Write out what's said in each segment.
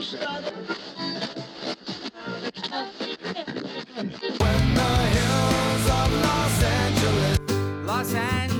Los Angeles,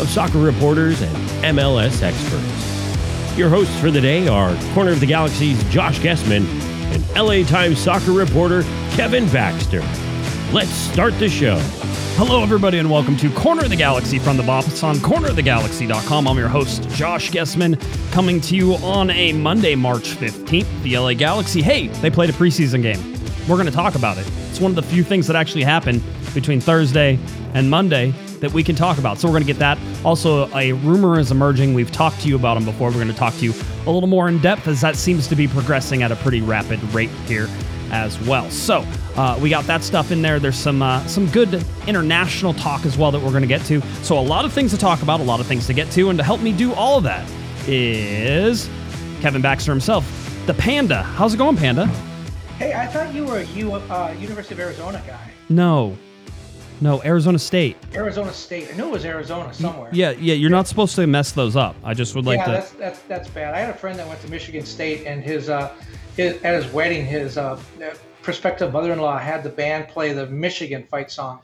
of soccer reporters and MLS experts. Your hosts for the day are Corner of the Galaxy's Josh Gessman and LA Times soccer reporter Kevin Baxter. Let's start the show. Hello, everybody, and welcome to Corner of the Galaxy from the Bops on cornerofthegalaxy.com. I'm your host, Josh Gessman, coming to you on a Monday, March 15th. The LA Galaxy, hey, they played a preseason game. We're going to talk about it. It's one of the few things that actually happened between Thursday and Monday that we can talk about. So we're going to get that. Also, a rumor is emerging. We've talked to you about them before. We're going to talk to you a little more in depth as that seems to be progressing at a pretty rapid rate here as well. So uh, we got that stuff in there. There's some uh, some good international talk as well that we're going to get to. So a lot of things to talk about, a lot of things to get to, and to help me do all of that is Kevin Baxter himself, the Panda. How's it going, Panda? Hey, I thought you were a U, uh, University of Arizona guy. No, no, Arizona State. Arizona State. I knew it was Arizona somewhere. Yeah, yeah. You're not supposed to mess those up. I just would like yeah, to. that's that's that's bad. I had a friend that went to Michigan State, and his uh, his, at his wedding, his uh, prospective mother-in-law had the band play the Michigan fight song.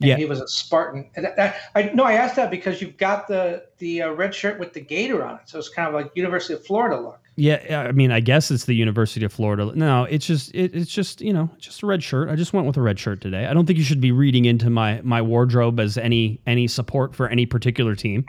And Yeah. he was a Spartan. And that, that, I no, I asked that because you've got the the uh, red shirt with the gator on it, so it's kind of like University of Florida look. Yeah, I mean, I guess it's the University of Florida. No, it's just it, it's just you know just a red shirt. I just went with a red shirt today. I don't think you should be reading into my my wardrobe as any any support for any particular team.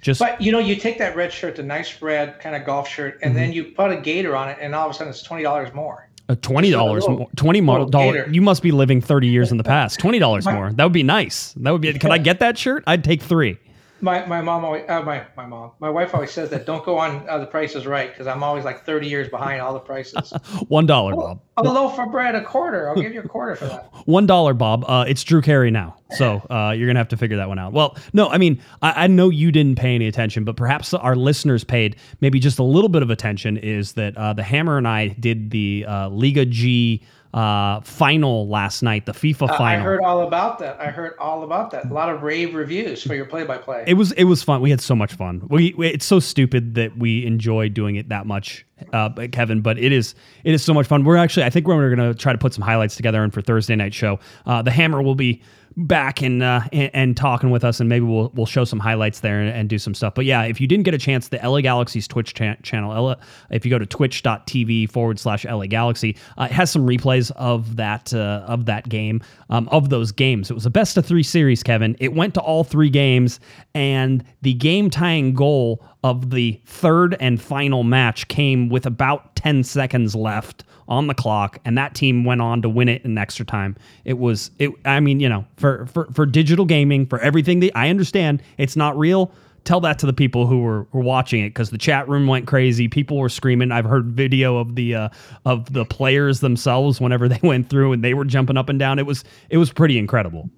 Just But you know, you take that red shirt, the nice red kind of golf shirt, and Mm-hmm. then you put a gator on it, and all of a sudden it's twenty dollars more. uh, twenty dollars more. Twenty dollars. You must be living thirty years in the past. Twenty dollars more. That would be nice. That would be. Could I get that shirt? I'd take three. My my mom always uh, my my mom my wife always says that don't go on uh, the Price is Right because I'm always like 30 years behind all the prices. One dollar, Bob. a loaf of bread, a quarter. I'll give you a quarter for that. One dollar, Bob. Uh, it's Drew Carey now, so uh, you're gonna have to figure that one out. Well, no, I mean, I, I know you didn't pay any attention, but perhaps our listeners paid maybe just a little bit of attention. Is that uh, the Hammer and I did the uh, Liga G uh, final last night, the FIFA Uh, I heard all about that. I heard all about that. A lot of rave reviews for your play-by-play. it was it was fun. We had so much fun. We, we it's so stupid that we enjoy doing it that much, uh, Kevin. But it is it is so much fun. We're actually I think we're going to try to put some highlights together and for Thursday night show. Uh, the Hammer will be back and, uh, and and talking with us, and maybe we'll we'll show some highlights there and, and do some stuff. But yeah, if you didn't get a chance, the LA Galaxy's Twitch cha- channel, LA, if you go to twitch.tv forward slash LA Galaxy, uh, it has some replays of that uh, of that game, um, of those games. It was a best of three series, Kevin. It went to all three games, and the game tying goal of the third and final match came with about 10 seconds left on the clock and that team went on to win it in extra time. It was it i mean you know for for, for digital gaming for everything that i understand it's not real. Tell that to the people who were, were watching it because the chat room went crazy. People were screaming. I've heard video of the uh, of the players themselves whenever they went through and they were jumping up and down. It was it was pretty incredible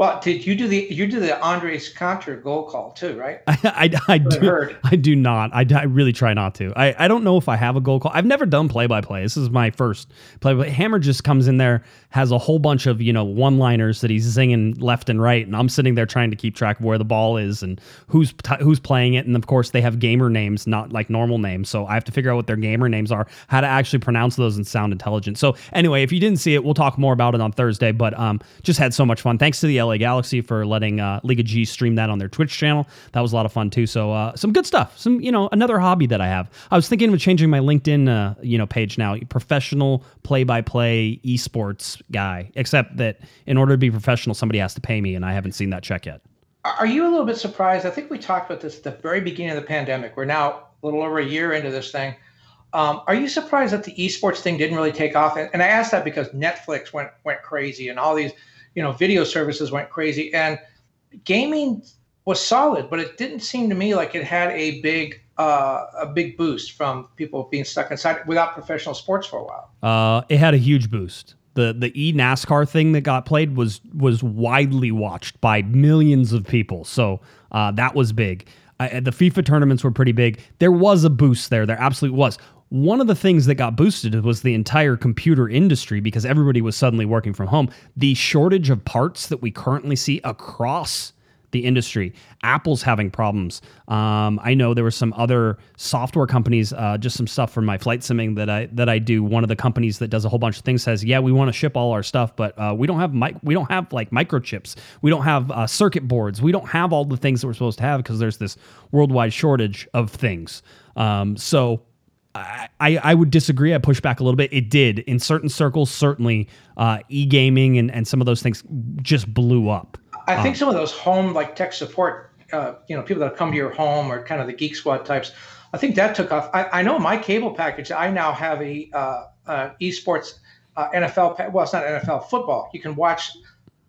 well, did you do the you do the Andres Cantor goal call too, right? I, I, I do, heard. I do not. I, I really try not to. I, I don't know if I have a goal call. I've never done play by play. This is my first play by play. Hammer just comes in there, has a whole bunch of, you know, one liners that he's zinging left and right. And I'm sitting there trying to keep track of where the ball is and who's t- who's playing it. And of course, they have gamer names, not like normal names. So I have to figure out what their gamer names are, how to actually pronounce those and sound intelligent. So anyway, if you didn't see it, we'll talk more about it on Thursday. But um, just had so much fun. Thanks to the LA Galaxy for letting uh, League of G stream that on their Twitch channel. That was a lot of fun too. So uh, some good stuff. Some you know another hobby that I have. I was thinking of changing my LinkedIn uh, you know page now. Professional play-by-play esports guy. Except that in order to be professional, somebody has to pay me, and I haven't seen that check yet. Are you a little bit surprised? I think we talked about this at the very beginning of the pandemic. We're now a little over a year into this thing. Um, are you surprised that the esports thing didn't really take off? And, and I ask that because Netflix went went crazy, and all these, you know, video services went crazy, and gaming was solid, but it didn't seem to me like it had a big uh, a big boost from people being stuck inside without professional sports for a while. Uh, it had a huge boost. The the e NASCAR thing that got played was was widely watched by millions of people. So uh, that was big. Uh, the FIFA tournaments were pretty big. There was a boost there. There absolutely was. One of the things that got boosted was the entire computer industry because everybody was suddenly working from home. The shortage of parts that we currently see across the industry. Apple's having problems. Um, I know there were some other software companies, uh, just some stuff from my flight simming that I that I do. One of the companies that does a whole bunch of things says, "Yeah, we want to ship all our stuff, but uh, we don't have mic- we don't have like microchips. We don't have uh, circuit boards. We don't have all the things that we're supposed to have because there's this worldwide shortage of things." Um, so I, I would disagree. I push back a little bit. It did in certain circles, certainly uh, e gaming and, and some of those things just blew up. I think some of those home like tech support, uh, you know, people that come to your home or kind of the Geek Squad types. I think that took off. I, I know my cable package. I now have a uh, uh, esports uh, NFL. Pa- well, it's not NFL football. You can watch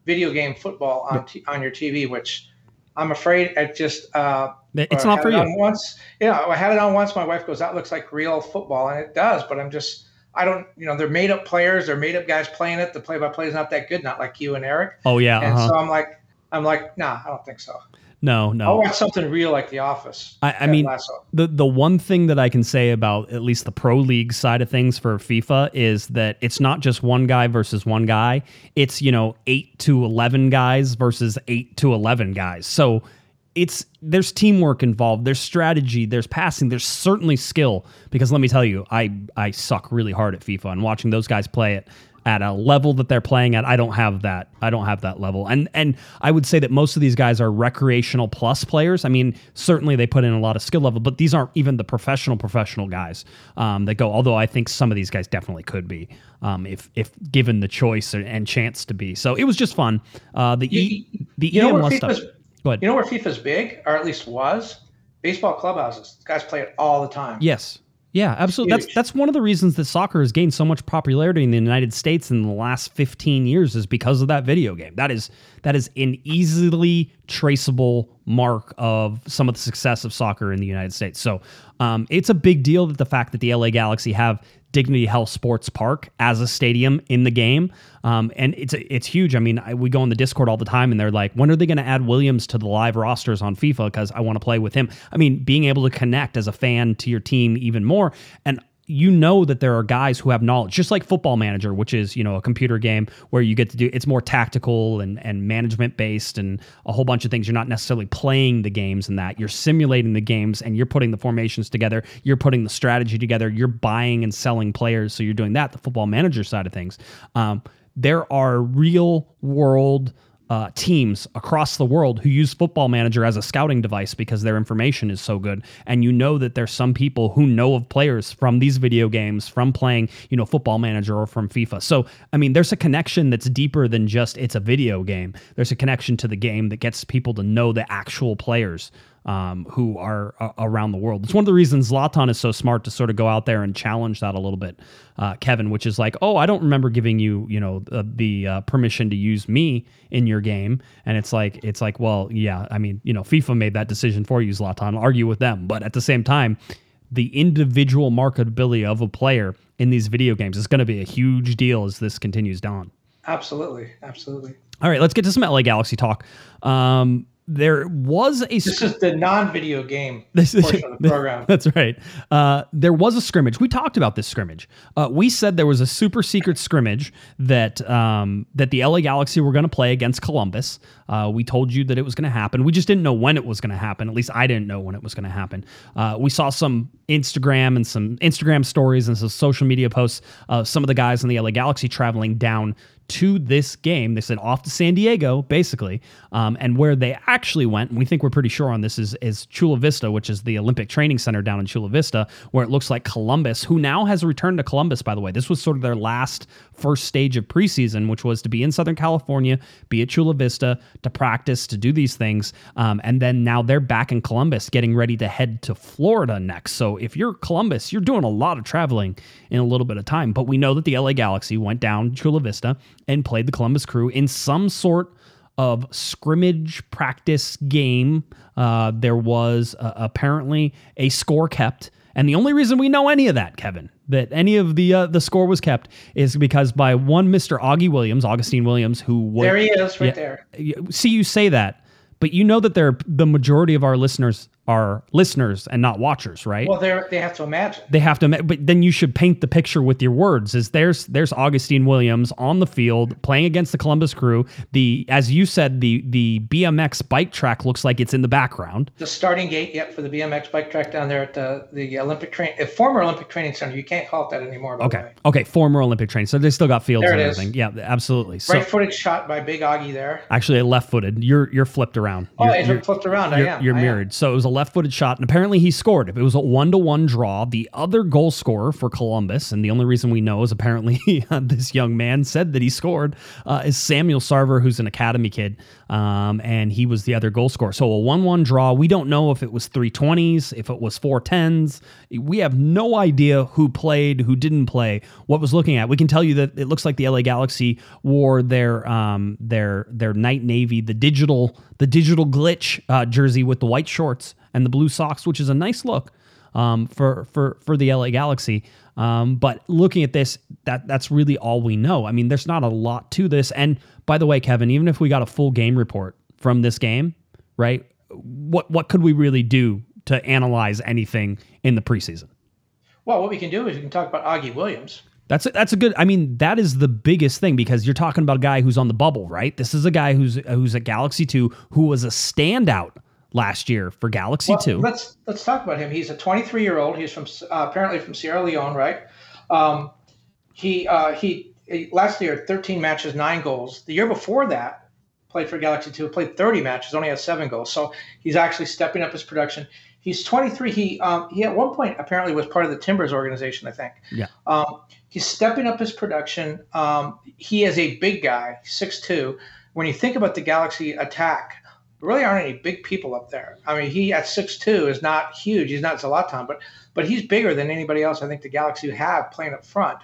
video game football on t- on your TV, which I'm afraid it just uh, It's not for you. on once, yeah, I had it on once. My wife goes, "That looks like real football," and it does. But I'm just, I don't, you know, they're made up players. They're made up guys playing it. The play by play is not that good. Not like you and Eric. Oh yeah, And uh-huh. so I'm like, I'm like, nah, I don't think so. No, no. No. watch something real like The Office. I, I mean, Lasso. the the one thing that I can say about at least the pro league side of things for FIFA is that it's not just one guy versus one guy. It's you know eight to eleven guys versus eight to eleven guys. So it's there's teamwork involved. There's strategy. There's passing. There's certainly skill. Because let me tell you, I I suck really hard at FIFA and watching those guys play it at a level that they're playing at i don't have that i don't have that level and and i would say that most of these guys are recreational plus players i mean certainly they put in a lot of skill level but these aren't even the professional professional guys um, that go although i think some of these guys definitely could be um, if if given the choice and, chance to be so it was just fun uh, the e the You EML stuff go ahead you know where FIFA's big, or at least was? Baseball clubhouses. Guys play it all the time. Yes. Yeah, absolutely. That's that's one of the reasons that soccer has gained so much popularity in the United States in the last 15 years is because of that video game. That is that is an easily traceable mark of some of the success of soccer in the United States. So, um, it's a big deal that the fact that the LA Galaxy have Dignity Health Sports Park as a stadium in the game, um, and it's it's huge. I mean, I, we go on the Discord all the time, and they're like, "When are they going to add Williams to the live rosters on FIFA?" Because I want to play with him. I mean, being able to connect as a fan to your team even more, and you know that there are guys who have knowledge, just like Football Manager, which is you know a computer game where you get to do it's more tactical and and management based and a whole bunch of things. You're not necessarily playing the games and that you're simulating the games and you're putting the formations together, you're putting the strategy together, you're buying and selling players. So you're doing that. The Football Manager side of things. Um, there are real world uh, teams across the world who use Football Manager as a scouting device because their information is so good. And you know that there's some people who know of players from these video games, from playing, you know, Football Manager or from FIFA. So, I mean, there's a connection that's deeper than just it's a video game. There's a connection to the game that gets people to know the actual players um, who are uh, around the world. It's one of the reasons Zlatan is so smart to sort of go out there and challenge that a little bit, uh, Kevin. Which is like, oh, I don't remember giving you, you know, uh, the uh, permission to use me in your game, and it's like, it's like, well, yeah, I mean, you know, FIFA made that decision for you, Zlatan. Argue with them, but at the same time, the individual marketability of a player in these video games is going to be a huge deal as this continues on. Absolutely, absolutely. All right, let's get to some LA Galaxy talk. Um, there was a This is the non-video game This is portion of the program. That's right. Uh, there was a scrimmage. We talked about this scrimmage. Uh, we said there was a super secret scrimmage that um, that the LA Galaxy were going to play against Columbus. Uh, we told you that it was going to happen. We just didn't know when it was going to happen. At least I didn't know when it was going to happen. Uh, we saw some Instagram and some Instagram stories and some social media posts of some of the guys in the LA Galaxy traveling down to this game. They said off to San Diego, basically. Um, and where they actually went, we think we're pretty sure on this, is, is Chula Vista, which is the Olympic Training Center down in Chula Vista, where it looks like Columbus, who now has returned to Columbus, by the way. This was sort of their last first stage of preseason, which was to be in Southern California, be at Chula Vista to practice, to do these things. Um, and then now they're back in Columbus, getting ready to head to Florida next. So if you're Columbus, you're doing a lot of traveling in a little bit of time. But we know that the LA Galaxy went down Chula Vista and played the Columbus Crew in some sort of scrimmage practice game. Uh, there was uh, apparently a score kept. And the only reason we know any of that, Kevin, that any of the uh, the score was kept, is because by one Mr. Augie Williams, Augustine Williams, who was There he is, right Yeah. there. See, you say that, but you know that they're the majority of our listeners are listeners and not watchers, right? Well, they they have to imagine. they have to, but then you should paint the picture with your words. Is there's there's Augustine Williams on the field playing against the Columbus Crew. The as you said, the the BMX bike track looks like it's in the background. The starting gate, yep, for the BMX bike track down there at the, the Olympic train, former Olympic Training Center. You can't call it that anymore. Okay, okay, former Olympic train, so they still got fields There and it is. everything. Yeah, absolutely. So Right footed shot by Big Augie there. actually, a left-footed. You're you're flipped around. Oh, You're- you're- flipped around. I you're, am. you're I am. mirrored. So it was a left-footed shot, and apparently he scored. If it was a one-to-one draw. The other goal scorer for Columbus, and the only reason we know is apparently this young man said that he scored, uh, is Samuel Sarver, who's an academy kid, um, and he was the other goal scorer. So a one-one draw. We don't know if it was three twenties, if it was four tens. We have no idea who played, who didn't play, what was looking at. We can tell you that it looks like the LA Galaxy wore their um, their their night navy, the digital the digital glitch uh, jersey with the white shorts and the blue socks, which is a nice look um, for for for the LA Galaxy. Um, but looking at this, that that's really all we know. I mean, there's not a lot to this. And by the way, Kevin, even if we got a full game report from this game, right? What what could we really do to analyze anything in the preseason? Well, what we can do is we can talk about Augie Williams. That's a, that's a good. I mean, that is the biggest thing because you're talking about a guy who's on the bubble, right? This is a guy who's who's at Galaxy Two, who was a standout last year for Galaxy Well, Two. Let's let's talk about him. He's a 23 year old. He's from uh, apparently from Sierra Leone, right? Um, he uh, he last year 13 matches, nine goals. The year before that, played for Galaxy Two, played 30 matches, only had seven goals. So he's actually stepping up his production. He's 23. He um, he at one point apparently was part of the Timbers organization, I think. Yeah. Um, he's stepping up his production. Um, he is a big guy, 6'2". When you think about the Galaxy attack, there really aren't any big people up there. I mean, he at 6'2 is not huge. He's not Zlatan, but but he's bigger than anybody else I think the Galaxy have playing up front.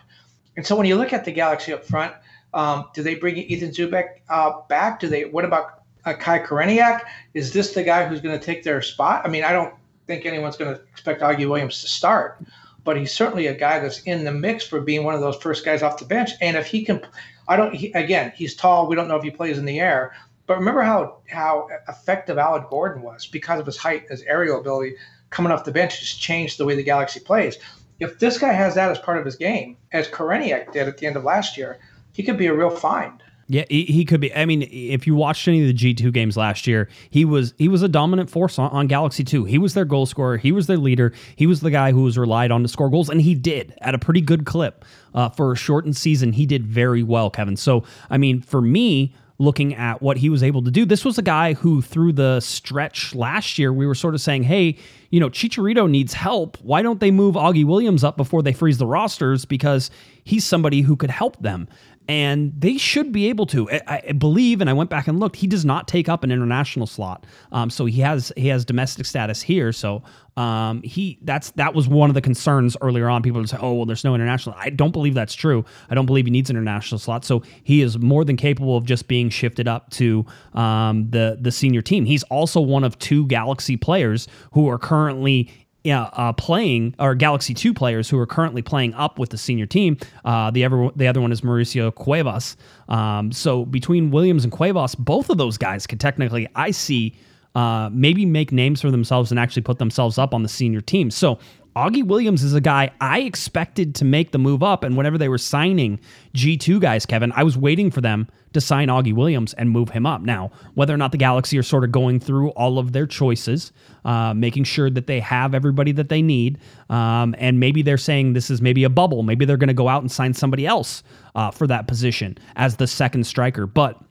And so when you look at the Galaxy up front, um, do they bring Ethan Zubak uh, back? Do they? What about uh, Kai Koreniuk? Is this the guy who's going to take their spot? I mean, I don't think anyone's going to expect Augie Williams to start, but he's certainly a guy that's in the mix for being one of those first guys off the bench. And if he can, I don't. He, again, he's tall. We don't know if he plays in the air. But remember how how effective Alan Gordon was because of his height, his aerial ability, coming off the bench just changed the way the Galaxy plays. If this guy has that as part of his game, as Koreniuk did at the end of last year, he could be a real find. Yeah, he, he could be. I mean, if you watched any of the G two games last year, he was he was a dominant force on, on Galaxy two. He was their goal scorer. He was their leader. He was the guy who was relied on to score goals, and he did at a pretty good clip uh, for a shortened season. He did very well, Kevin. So, I mean, for me, looking at what he was able to do, this was a guy who, through the stretch last year, we were sort of saying, hey, you know, Chicharito needs help. Why don't they move Augie Williams up before they freeze the rosters? Because he's somebody who could help them. And they should be able to. I, I believe, and I went back and looked. He does not take up an international slot, um, so he has he has domestic status here. So um, he that's that was one of the concerns earlier on. People would say, "Oh, well, there's no international." I don't believe that's true. I don't believe he needs an international slot. So he is more than capable of just being shifted up to um, the the senior team. He's also one of two Galaxy players who are currently yeah, uh, playing or Galaxy Two players who are currently playing up with the senior team. Uh, the ever the other one is Mauricio Cuevas. Um, so between Williams and Cuevas, both of those guys could technically, I see. uh, maybe make names for themselves and actually put themselves up on the senior team. So Augie Williams is a guy I expected to make the move up. And whenever they were signing G2 guys, Kevin, I was waiting for them to sign Augie Williams and move him up. Now, whether or not the Galaxy are sort of going through all of their choices, uh, making sure that they have everybody that they need, um, and maybe they're saying this is maybe a bubble. Maybe they're going to go out and sign somebody else uh, for that position as the second striker. But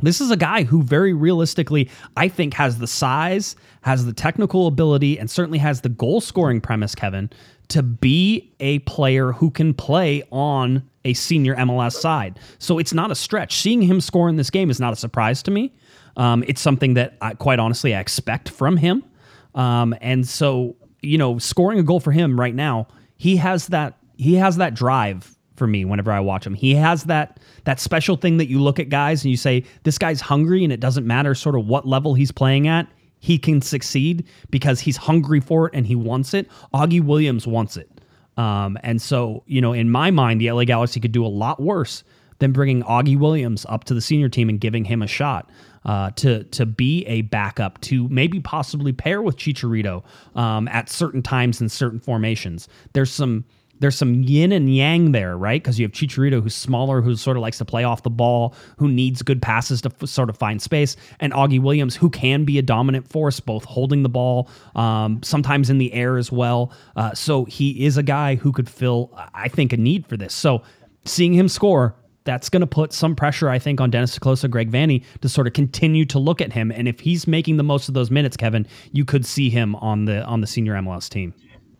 this is a guy who very realistically, I think, has the size, has the technical ability, and certainly has the goal scoring premise, Kevin, to be a player who can play on a senior MLS side. So it's not a stretch. Seeing him score in this game is not a surprise to me. Um, it's something that, I, quite honestly, I expect from him. Um, and so, you know, scoring a goal for him right now, he has that he has that drive for me whenever I watch him. He has that that special thing that you look at guys and you say this guy's hungry and it doesn't matter sort of what level he's playing at. He can succeed because he's hungry for it and he wants it. Augie Williams wants it. Um, and so, you know, in my mind, the LA Galaxy could do a lot worse than bringing Augie Williams up to the senior team and giving him a shot uh, to to be a backup to maybe possibly pair with Chicharito um, at certain times in certain formations. There's some there's some yin and yang there, right? Because you have Chicharito, who's smaller, who sort of likes to play off the ball, who needs good passes to f- sort of find space, and Augie Williams, who can be a dominant force, both holding the ball, um, sometimes in the air as well. Uh, so he is a guy who could fill, I think, a need for this. So seeing him score, that's going to put some pressure, I think, on Dennis Kloese, Greg Vanney to sort of continue to look at him. And if he's making the most of those minutes, Kevin, you could see him on the on the senior MLS team.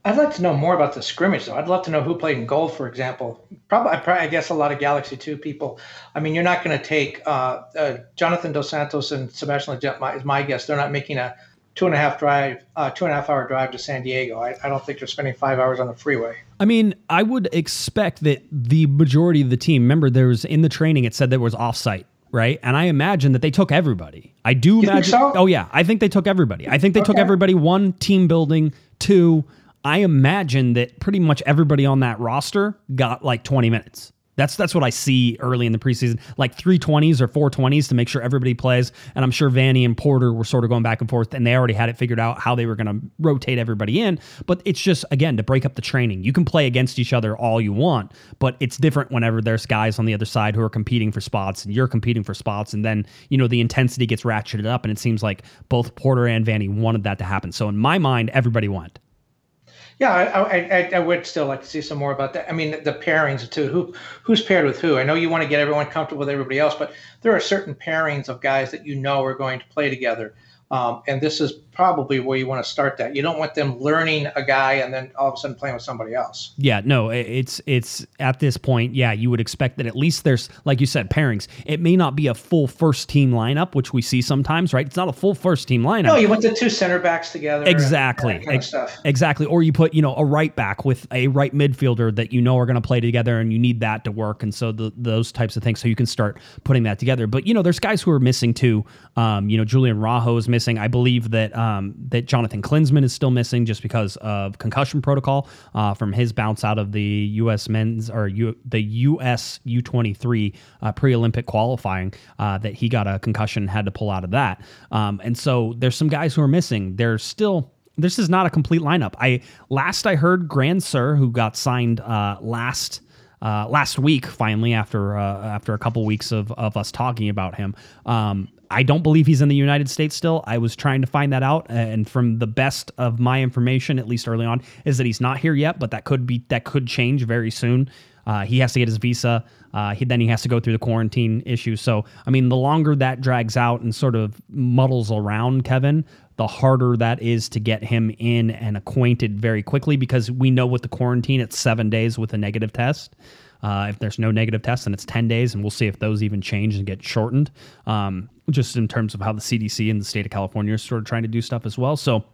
I'd like to know more about the scrimmage, though. I'd love to know who played in goal, for example. Probably, I guess, a lot of Galaxy Two people. I mean, you're not going to take uh, uh, Jonathan Dos Santos and Sebastian Lletget, is my guess. They're not making a two and a half drive, uh, two and a half hour drive to San Diego. I, I don't think they're spending five hours on the freeway. I mean, I would expect that the majority of the team. Remember, there was in the training it said there was offsite right? And I imagine that they took everybody. I do You imagine. think so? Oh yeah, I think they took everybody. I think they took everybody. One team building. Two, I imagine that pretty much everybody on that roster got like 20 minutes. That's that's what I see early in the preseason, like three twenties or four twenties to make sure everybody plays. And I'm sure Vanney and Porter were sort of going back and forth, and they already had it figured out how they were going to rotate everybody in. But it's just again to break up the training. You can play against each other all you want, but it's different whenever there's guys on the other side who are competing for spots, and you're competing for spots, and then you know the intensity gets ratcheted up, and it seems like both Porter and Vanney wanted that to happen. So in my mind, everybody went. Yeah, I, I, I, would still like to see some more about that. I mean, the pairings too. Who who's paired with who? I know you want to get everyone comfortable with everybody else, but there are certain pairings of guys that you know are going to play together. Um, and this is probably where you want to start that. You don't want them learning a guy and then all of a sudden playing with somebody else. Yeah, no, it's it's at this point, yeah, you would expect that at least there's like you said pairings. It may not be a full first team lineup, which we see sometimes, right? It's not a full first team lineup. No, you want the two center backs together. Exactly. that kind of Ex- stuff. Exactly. Or you put, you know, a right back with a right midfielder that you know are going to play together and you need that to work. And so the, those types of things. So you can start putting that together. But, you know, there's guys who are missing too. Um, you know, Julian Araujo is missing. I believe that um, that Jonathan Klinsmann is still missing just because of concussion protocol uh, from his bounce out of the U.S. men's or U, the U.S. U23 uh, pre Olympic qualifying uh, that he got a concussion had to pull out of that. Um, and so there's some guys who are missing. There's still this is not a complete lineup. I last I heard Grandsir, who got signed uh, last uh, last week, finally after uh, after a couple weeks of, of us talking about him. Um, I don't believe he's in the United States still. I was trying to find that out, and from the best of my information, at least early on, is that he's not here yet. But that could be that could change very soon. Uh, he has to get his visa. Uh, he, then he has to go through the quarantine issue. So, I mean, the longer that drags out and sort of muddles around Kevin, the harder that is to get him in and acquainted very quickly because we know with the quarantine, it's seven days with a negative test. Uh, if there's no negative test, then it's 10 days, and we'll see if those even change and get shortened, um, just in terms of how the CDC and the state of California are sort of trying to do stuff as well. So,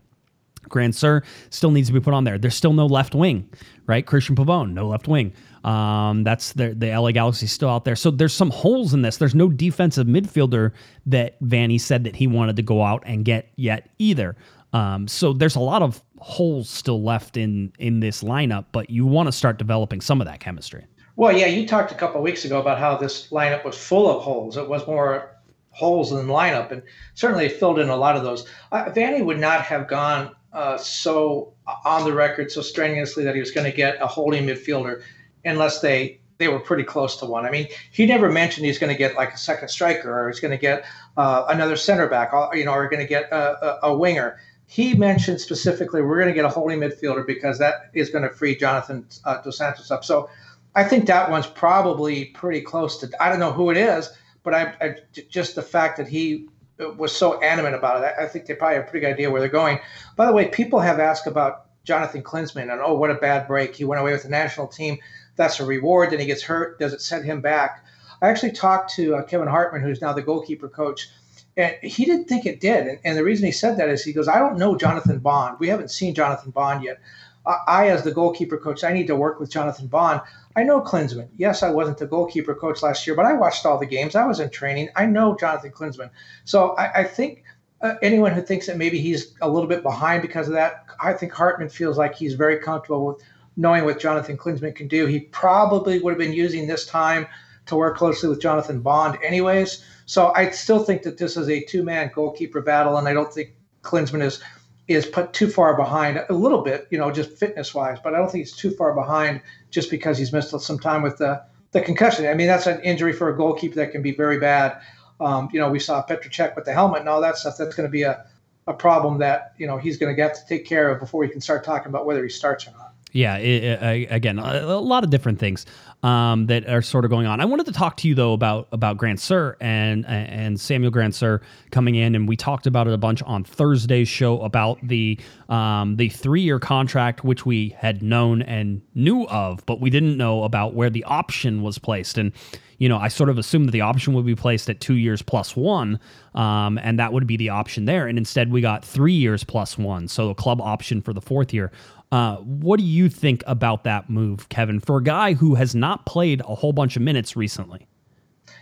Grandsir still needs to be put on there. There's still no left wing, right? Cristian Pavón, no left wing. Um, that's the the LA Galaxy still out there. So there's some holes in this. There's no defensive midfielder that Vanney said that he wanted to go out and get yet either. Um, so there's a lot of holes still left in in this lineup, but you want to start developing some of that chemistry. Well, yeah, you talked a couple of weeks ago about how this lineup was full of holes. It was more holes than lineup, and certainly filled in a lot of those. Uh, Vanney would not have gone uh, so on the record so strenuously that he was going to get a holding midfielder unless they they were pretty close to one. I mean, he never mentioned he's going to get like a second striker or he's going to get uh, another center back, uh, you know, or going to get a, a, a, winger. He mentioned specifically we're going to get a holding midfielder because that is going to free Jonathan uh, Dos Santos up. So I think that one's probably pretty close to. I don't know who it is, but I, I just the fact that he was so animate about it. I, I think they probably have a pretty good idea where they're going. By the way, people have asked about Jonathan Klinsmann and oh, what a bad break. He went away with the national team. That's a reward. Then he gets hurt. Does it set him back? I actually talked to uh, Kevin Hartman, who's now the goalkeeper coach, and he didn't think it did. And, and, the reason he said that is he goes, I don't know Jonathan Bond. We haven't seen Jonathan Bond yet. I, as the goalkeeper coach, I need to work with Jonathan Bond. I know Klinsmann. Yes, I wasn't the goalkeeper coach last year, but I watched all the games. I was in training. I know Jonathan Klinsmann. So I, I think uh, anyone who thinks that maybe he's a little bit behind because of that, I think Hartman feels like he's very comfortable with knowing what Jonathan Klinsmann can do. He probably would have been using this time to work closely with Jonathan Bond, anyways. So I still think that this is a two-man goalkeeper battle, and I don't think Klinsmann is is put too far behind a little bit, you know, just fitness-wise. But I don't think he's too far behind just because he's missed some time with the the concussion. I mean, that's an injury for a goalkeeper that can be very bad. Um, you know, we saw Petr Cech with the helmet and all that stuff. That's going to be a, a problem that you know he's going to have to take care of before we can start talking about whether he starts or not. Yeah, it, it, again, a, lot of different things um, that are sort of going on. I wanted to talk to you though about about Grandsir and and Samuel Grandsir coming in, and we talked about it a bunch on Thursday's show about the um, the three year contract, which we had known and knew of, but we didn't know about where the option was placed. And you know, I sort of assumed that the option would be placed at two years plus one, um, and that would be the option there. And instead, we got three years plus one, so a club option for the fourth year. Uh, what do you think about that move, Kevin, for a guy who has not played a whole bunch of minutes recently?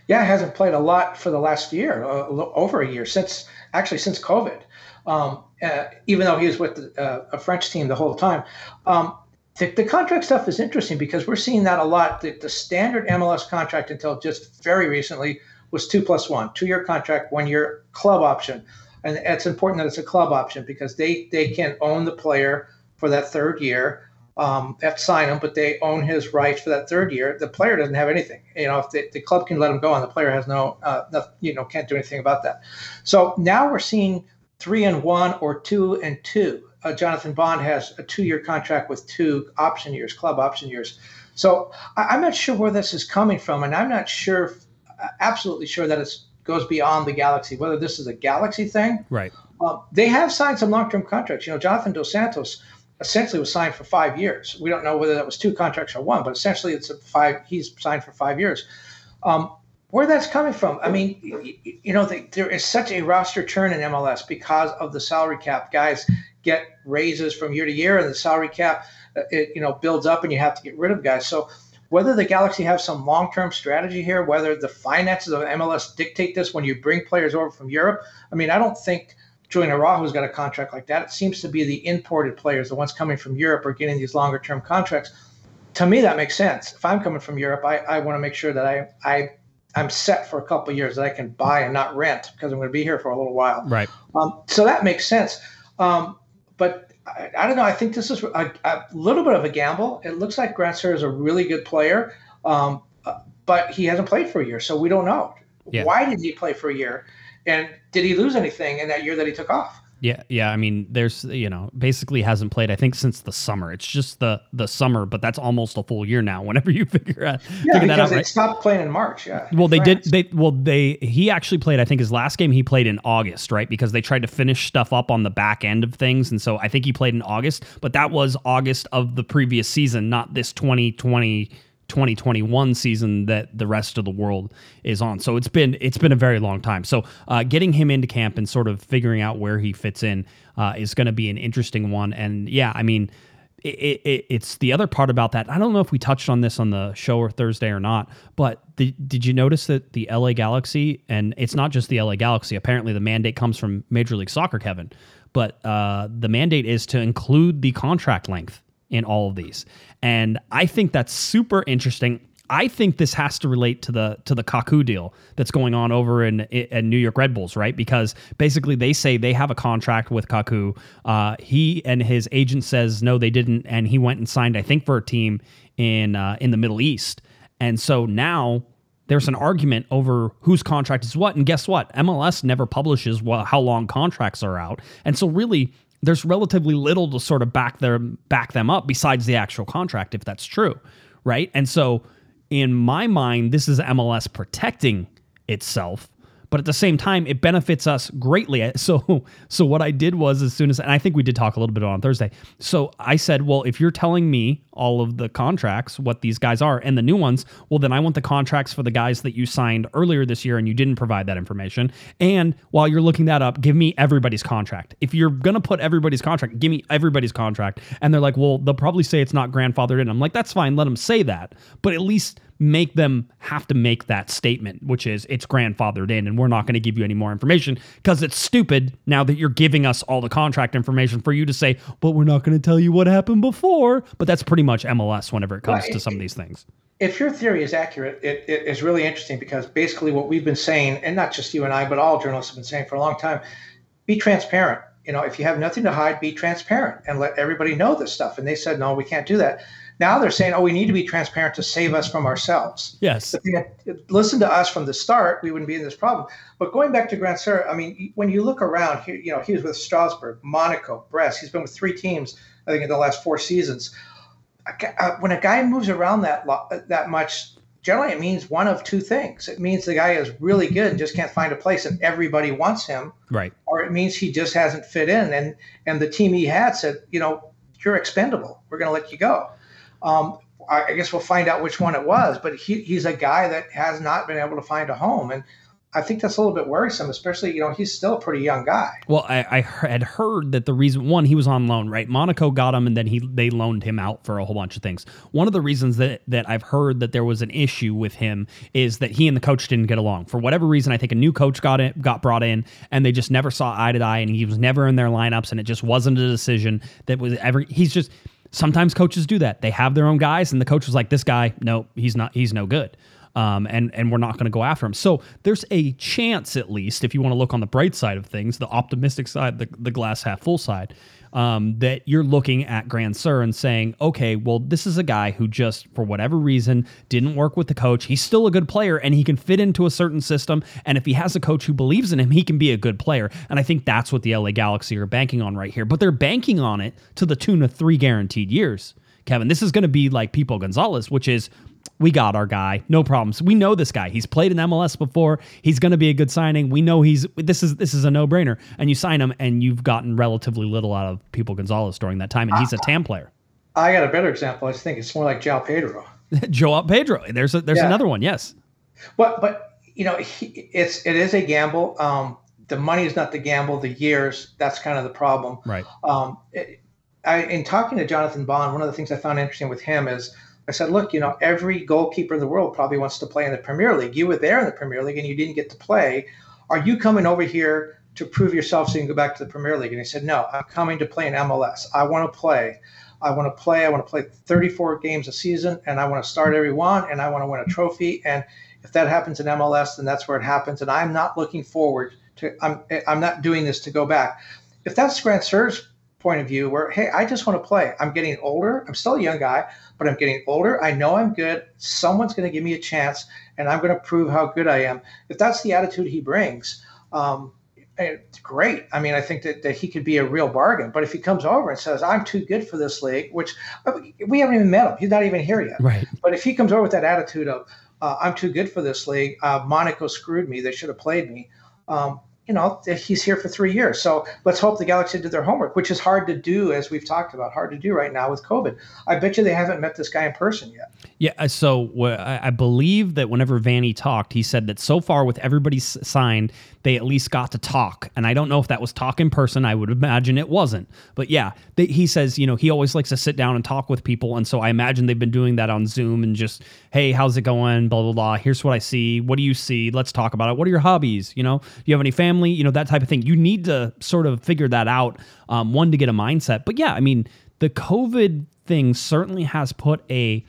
Yeah, hasn't played a lot for the last year, uh, over a year since actually since COVID. Um, uh, even though he was with the, uh, a French team the whole time. Um, the, the, contract stuff is interesting because we're seeing that a lot. The, the, standard MLS contract until just very recently was two plus one, two year contract, one year club option. And it's important that it's a club option because they, they can own the player for that third year. Um, they have to sign him, but they own his rights for that third year. The player doesn't have anything. You know, if the, the club can let him go, and the player has no, uh, no, you know, can't do anything about that. So now we're seeing three and one or two and two. Uh, Jonathan Bond has a two-year contract with two option years, club option years. So I, am not sure where this is coming from, and I'm not sure, absolutely sure that it goes beyond the Galaxy. Whether this is a Galaxy thing, right? Uh, they have signed some long-term contracts. You know, Jonathan Dos Santos essentially was signed for five years. We don't know whether that was two contracts or one, but essentially it's a five. He's signed for five years. Um, where that's coming from? I mean, you, you know, the, there is such a roster churn in MLS because of the salary cap. Guys get raises from year to year, and the salary cap, uh, it you know builds up, and you have to get rid of guys. So whether the Galaxy have some long-term strategy here, whether the finances of MLS dictate this when you bring players over from Europe, I mean, I don't think Julian Araujo's got a contract like that. It seems to be the imported players, the ones coming from Europe, are getting these longer term contracts. To me, that makes sense. If I'm coming from Europe, I, I want to make sure that I, I I'm set for a couple of years that I can buy and not rent because I'm going to be here for a little while. Right. Um, so that makes sense. Um, but I, I, don't know. I think this is a, a, little bit of a gamble. It looks like Grandsir is a really good player, um, but he hasn't played for a year, so we don't know. Yeah. Why did he play for a year? And did he lose anything in that year that he took off? Yeah, yeah. I mean, there's you know basically hasn't played. I think since the summer. It's just the the summer, but that's almost a full year now. Whenever you figure out, yeah, because out, they right? stopped playing in March. Yeah. Well, they France. did. They well they he actually played. I think his last game he played in August, right? Because they tried to finish stuff up on the back end of things, and so I think he played in August. But that was August of the previous season, not this 2020 2021 season that the rest of the world is on. So it's been it's been a very long time. So uh, getting him into camp and sort of figuring out where he fits in uh, is going to be an interesting one. And yeah, I mean, it, it, it's the other part about that. I don't know if we touched on this on the show or Thursday or not, but the, did you notice that the LA Galaxy and it's not just the LA Galaxy. Apparently, the mandate comes from Major League Soccer, Kevin. But uh, the mandate is to include the contract length in all of these. And I think that's super interesting. I think this has to relate to the to the Kaku deal that's going on over in in New York Red Bulls, right? Because basically they say they have a contract with Kaku. Uh, he and his agent says no, they didn't, and he went and signed, I think, for a team in uh, in the Middle East. And so now there's an argument over whose contract is what. And guess what? MLS never publishes what, how long contracts are out, and so really there's relatively little to sort of back them back them up besides the actual contract, if that's true, right? And so in my mind, this is MLS protecting itself but at the same time it benefits us greatly. So so what i did was as soon as and i think we did talk a little bit on thursday. So i said well if you're telling me all of the contracts what these guys are and the new ones well then i want the contracts for the guys that you signed earlier this year and you didn't provide that information. And while you're looking that up give me everybody's contract. If you're going to put everybody's contract give me everybody's contract. And they're like well they'll probably say it's not grandfathered in. I'm like that's fine. Let them say that. But at least make them have to make that statement, which is it's grandfathered in and we're not going to give you any more information because it's stupid now that you're giving us all the contract information for you to say, but we're not going to tell you what happened before. But that's pretty much MLS whenever it comes to some of these things. If your theory is accurate, it, it is really interesting because basically what we've been saying, and not just you and I, but all journalists have been saying for a long time, be transparent. You know, if you have nothing to hide, be transparent and let everybody know this stuff. And they said, no, we can't do that. Now they're saying, oh, we need to be transparent to save us from ourselves. Yes. If they listened to us from the start, we wouldn't be in this problem. But going back to Grandsir, I mean, when you look around, he, you know, he was with Strasbourg, Monaco, Brest. He's been with three teams, I think, in the last four seasons. Uh, when a guy moves around that that much, generally it means one of two things. It means the guy is really good and just can't find a place, and everybody wants him. Right. Or it means he just hasn't fit in, and and the team he had said, you know, you're expendable. We're going to let you go. Um, I guess we'll find out which one it was, but he, he's a guy that has not been able to find a home. And I think that's a little bit worrisome, especially, you know, he's still a pretty young guy. Well, I, I had heard that the reason, one, he was on loan, right? Monaco got him and then he they loaned him out for a whole bunch of things. One of the reasons that, that I've heard that there was an issue with him is that he and the coach didn't get along. For whatever reason, I think a new coach got it, got brought in and they just never saw eye to eye and he was never in their lineups and it just wasn't a decision that was ever, he's just, sometimes coaches do that. They have their own guys, and the coach was like, "This guy, no, he's not. He's no good." Um, and and we're not going to go after him. So there's a chance, at least, if you want to look on the bright side of things, the optimistic side, the, the glass half full side, um, that you're looking at Grandsir and saying, okay, well, this is a guy who just, for whatever reason, didn't work with the coach. He's still a good player and he can fit into a certain system. And if he has a coach who believes in him, he can be a good player. And I think that's what the LA Galaxy are banking on right here. But they're banking on it to the tune of three guaranteed years. Kevin, this is going to be like Pipo Gonzalez, which is we got our guy. No problems. We know this guy. He's played in MLS before. He's going to be a good signing. We know he's this is this is a no-brainer. And you sign him and you've gotten relatively little out of Pipo Gonzalez during that time and he's a TAM player. I got a better example. I think it's more like Joao Pedro. Joao Pedro. There's a, there's yeah. another one. Yes. But but you know, he, it's it is a gamble. Um, the money is not the gamble. The years that's kind of the problem. Right. Um, it, I, in talking to Jonathan Bond, one of the things I found interesting with him is I said, look, you know, every goalkeeper in the world probably wants to play in the Premier League. You were there in the Premier League and you didn't get to play. Are you coming over here to prove yourself so you can go back to the Premier League? And he said, no, I'm coming to play in MLS. I want to play. I want to play. I want to play 34 games a season and I want to start every one and I want to win a trophy. And if that happens in MLS, then that's where it happens. And I'm not looking forward to, I'm, I'm not doing this to go back. If that's Grandsir's point of view where, hey, I just want to play. I'm getting older. I'm still a young guy, but I'm getting older. I know I'm good. Someone's going to give me a chance, and I'm going to prove how good I am. If that's the attitude he brings, um, it's great. I mean, I think that, that he could be a real bargain. But if he comes over and says, I'm too good for this league, which uh, we haven't even met him, he's not even here yet. Right. But if he comes over with that attitude of, uh, I'm too good for this league, uh, Monaco screwed me, they should have played me. Um, you know, he's here for three years. So let's hope the Galaxy did their homework, which is hard to do, as we've talked about, hard to do right now with COVID. I bet you they haven't met this guy in person yet. Yeah. Uh, so I believe that whenever Vanney talked, he said that so far with everybody signed, they at least got to talk. And I don't know if that was talk in person. I would imagine it wasn't. But yeah, they, he says, you know, he always likes to sit down and talk with people. And so I imagine they've been doing that on Zoom and just, hey, how's it going? Blah, blah, blah. Here's what I see. What do you see? Let's talk about it. What are your hobbies? You know, do you have any family? You know, that type of thing. You need to sort of figure that out. Um, one, to get a mindset. But yeah, I mean, the COVID thing certainly has put a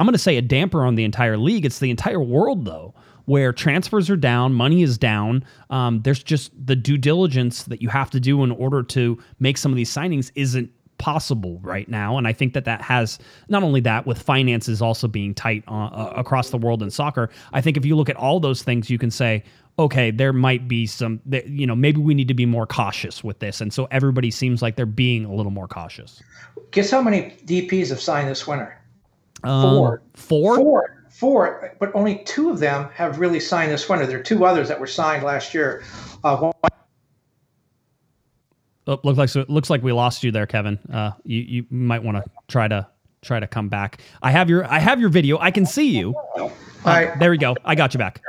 I'm going to say a damper on the entire league. It's the entire world though, where transfers are down, money is down. Um, there's just the due diligence that you have to do in order to make some of these signings isn't possible right now. And I think that that has not only that with finances also being tight uh, uh, across the world in soccer. I think if you look at all those things, you can say, okay, there might be some, you know, maybe we need to be more cautious with this. And so everybody seems like they're being a little more cautious. Guess how many DPs have signed this winter? Um, Four. Four? Four. Four, but only two of them have really signed this winter. There are two others that were signed last year. Uh, one Oh, looks like so it looks like we lost you there, Kevin. Uh, you you might want to try to try to come back. I have your I have your video. I can see you. I, There we go. I got you back.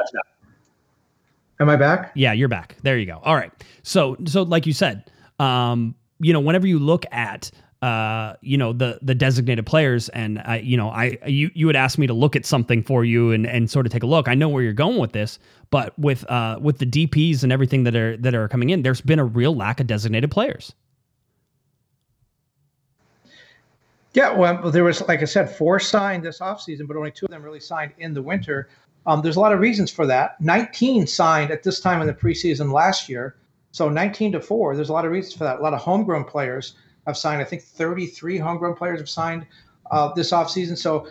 Am I back? Yeah, you're back. There you go. All right. So so like you said, um, you know, whenever you look at uh, you know the the designated players, and I, you know, I you you would ask me to look at something for you and and sort of take a look. I know where you're going with this, but with uh with the DPS and everything that are that are coming in, there's been a real lack of designated players. Yeah, well, there was, like I said, four signed this offseason, but only two of them really signed in the winter. Um, there's a lot of reasons for that. 19 signed at this time in the preseason last year. So 19 to 4, there's a lot of reasons for that. A lot of homegrown players have signed. I think 33 homegrown players have signed uh, this offseason. So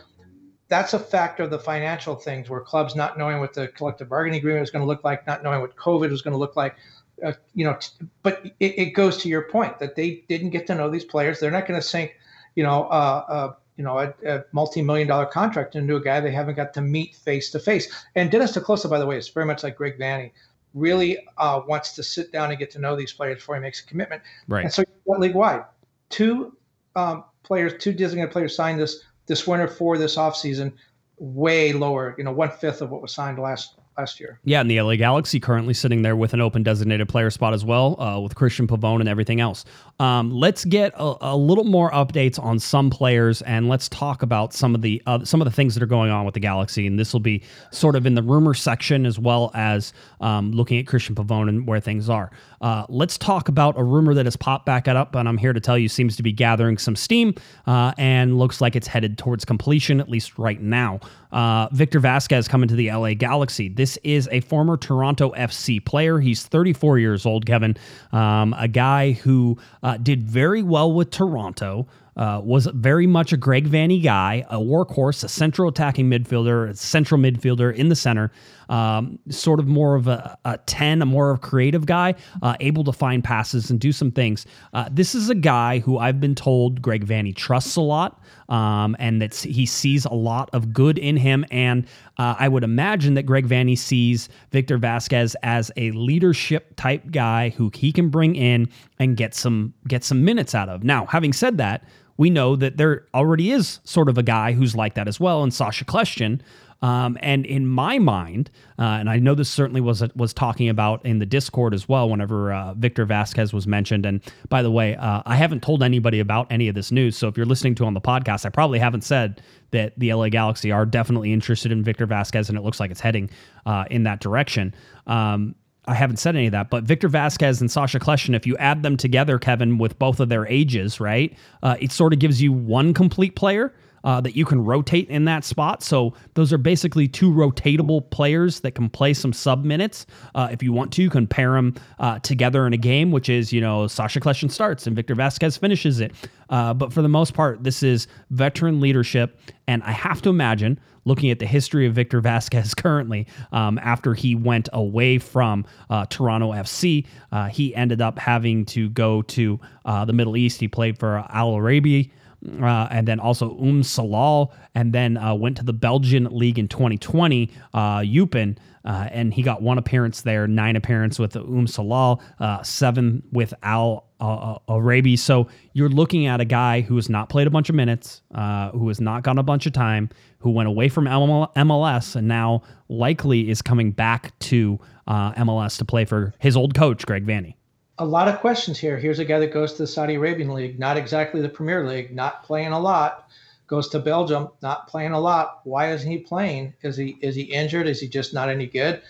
that's a factor of the financial things where clubs not knowing what the collective bargaining agreement is going to look like, not knowing what COVID was going to look like. Uh, you know, t- but it, it goes to your point that they didn't get to know these players. They're not going to sink, you know, uh, uh, you know, a, a multi-million dollar contract into a guy they haven't got to meet face to face. And Dennis te Kloese, by the way, is very much like Greg Vanney, really uh, wants to sit down and get to know these players before he makes a commitment. Right. And so league wide, two um, players, two designated players signed this this winter for this offseason, way lower, you know, one fifth of what was signed last last year. Yeah, and the LA Galaxy currently sitting there with an open designated player spot as well, uh, with Cristian Pavón and everything else. Um, let's get a, a, little more updates on some players, and let's talk about some of the uh, some of the things that are going on with the Galaxy. And this will be sort of in the rumor section as well as um, looking at Cristian Pavón and where things are. Uh, let's talk about a rumor that has popped back up, and I'm here to tell you seems to be gathering some steam uh, and looks like it's headed towards completion, at least right now. Uh, Victor Vasquez coming to the LA Galaxy. This is a former Toronto FC player. He's 34 years old, Kevin. Um, a guy who uh, did very well with Toronto. Uh, was very much a Greg Vanney guy, a workhorse, a central attacking midfielder, a central midfielder in the center, um, sort of more of a, a 10, a more of creative guy, uh, able to find passes and do some things. Uh, this is a guy who I've been told Greg Vanney trusts a lot um, and that he sees a lot of good in him. And uh, I would imagine that Greg Vanney sees Victor Vasquez as a leadership type guy who he can bring in and get some get some minutes out of. Now, having said that, we know that there already is sort of a guy who's like that as well, and Sacha Kljestan. Um, and in my mind, uh, and I know this certainly was was talking about in the Discord as well. Whenever uh, Victor Vasquez was mentioned, and by the way, uh, I haven't told anybody about any of this news. So if you're listening to on the podcast, I probably haven't said that the LA Galaxy are definitely interested in Victor Vasquez, and it looks like it's heading uh, in that direction. Um, I haven't said any of that, but Victor Vasquez and Sacha Kljestan, if you add them together, Kevin, with both of their ages, right, uh, it sort of gives you one complete player uh, that you can rotate in that spot. So those are basically two rotatable players that can play some sub minutes. Uh, if you want to, you can pair them uh, together in a game, which is, you know, Sacha Kljestan starts and Victor Vasquez finishes it. Uh, but for the most part, this is veteran leadership. And I have to imagine, looking at the history of Victor Vasquez currently, um, after he went away from uh, Toronto FC, uh, he ended up having to go to the Middle East. He played for Al Arabi uh, and then also Um Salal, and then uh, went to the Belgian league in 2020, uh, Eupen, uh, and he got one appearance there, nine appearance with Um Salal, uh, seven with Al uh, Arabi. So you're looking at a guy who has not played a bunch of minutes, uh, who has not gotten a bunch of time, who went away from MLS and now likely is coming back to uh, MLS to play for his old coach, Greg Vanney a lot of questions here. Here's a guy that goes to the Saudi Arabian League, not exactly the Premier League, not playing a lot. Goes to Belgium, not playing a lot. Why isn't he playing? Is he is he injured? Is he just not any good?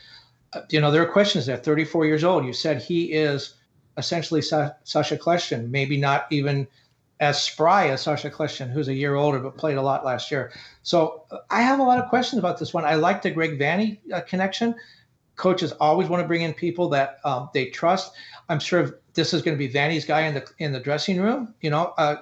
Uh, you know, there are questions there. 34 years old. You said he is essentially Sa- Sacha Kljestan, maybe not even as spry as Sacha Kljestan, who's a year older but played a lot last year. So uh, I have a lot of questions about this one. I like the Greg Vanney uh, connection. Coaches always want to bring in people that um, they trust. I'm sure this is going to be Vanney's guy in the in the dressing room. You know, uh,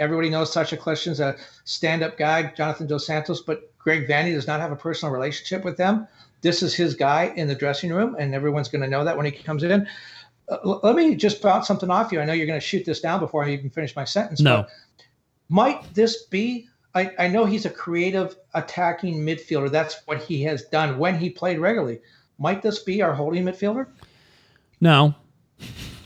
everybody knows Sacha Kljestan's a stand-up guy, Jonathan Dos Santos, but Greg Vanney does not have a personal relationship with them. This is his guy in the dressing room, and everyone's going to know that when he comes in. Uh, let me just bounce something off you. I know you're going to shoot this down before I even finish my sentence. No. might this be? I, I know he's a creative attacking midfielder. That's what he has done when he played regularly. Might this be our holding midfielder? No,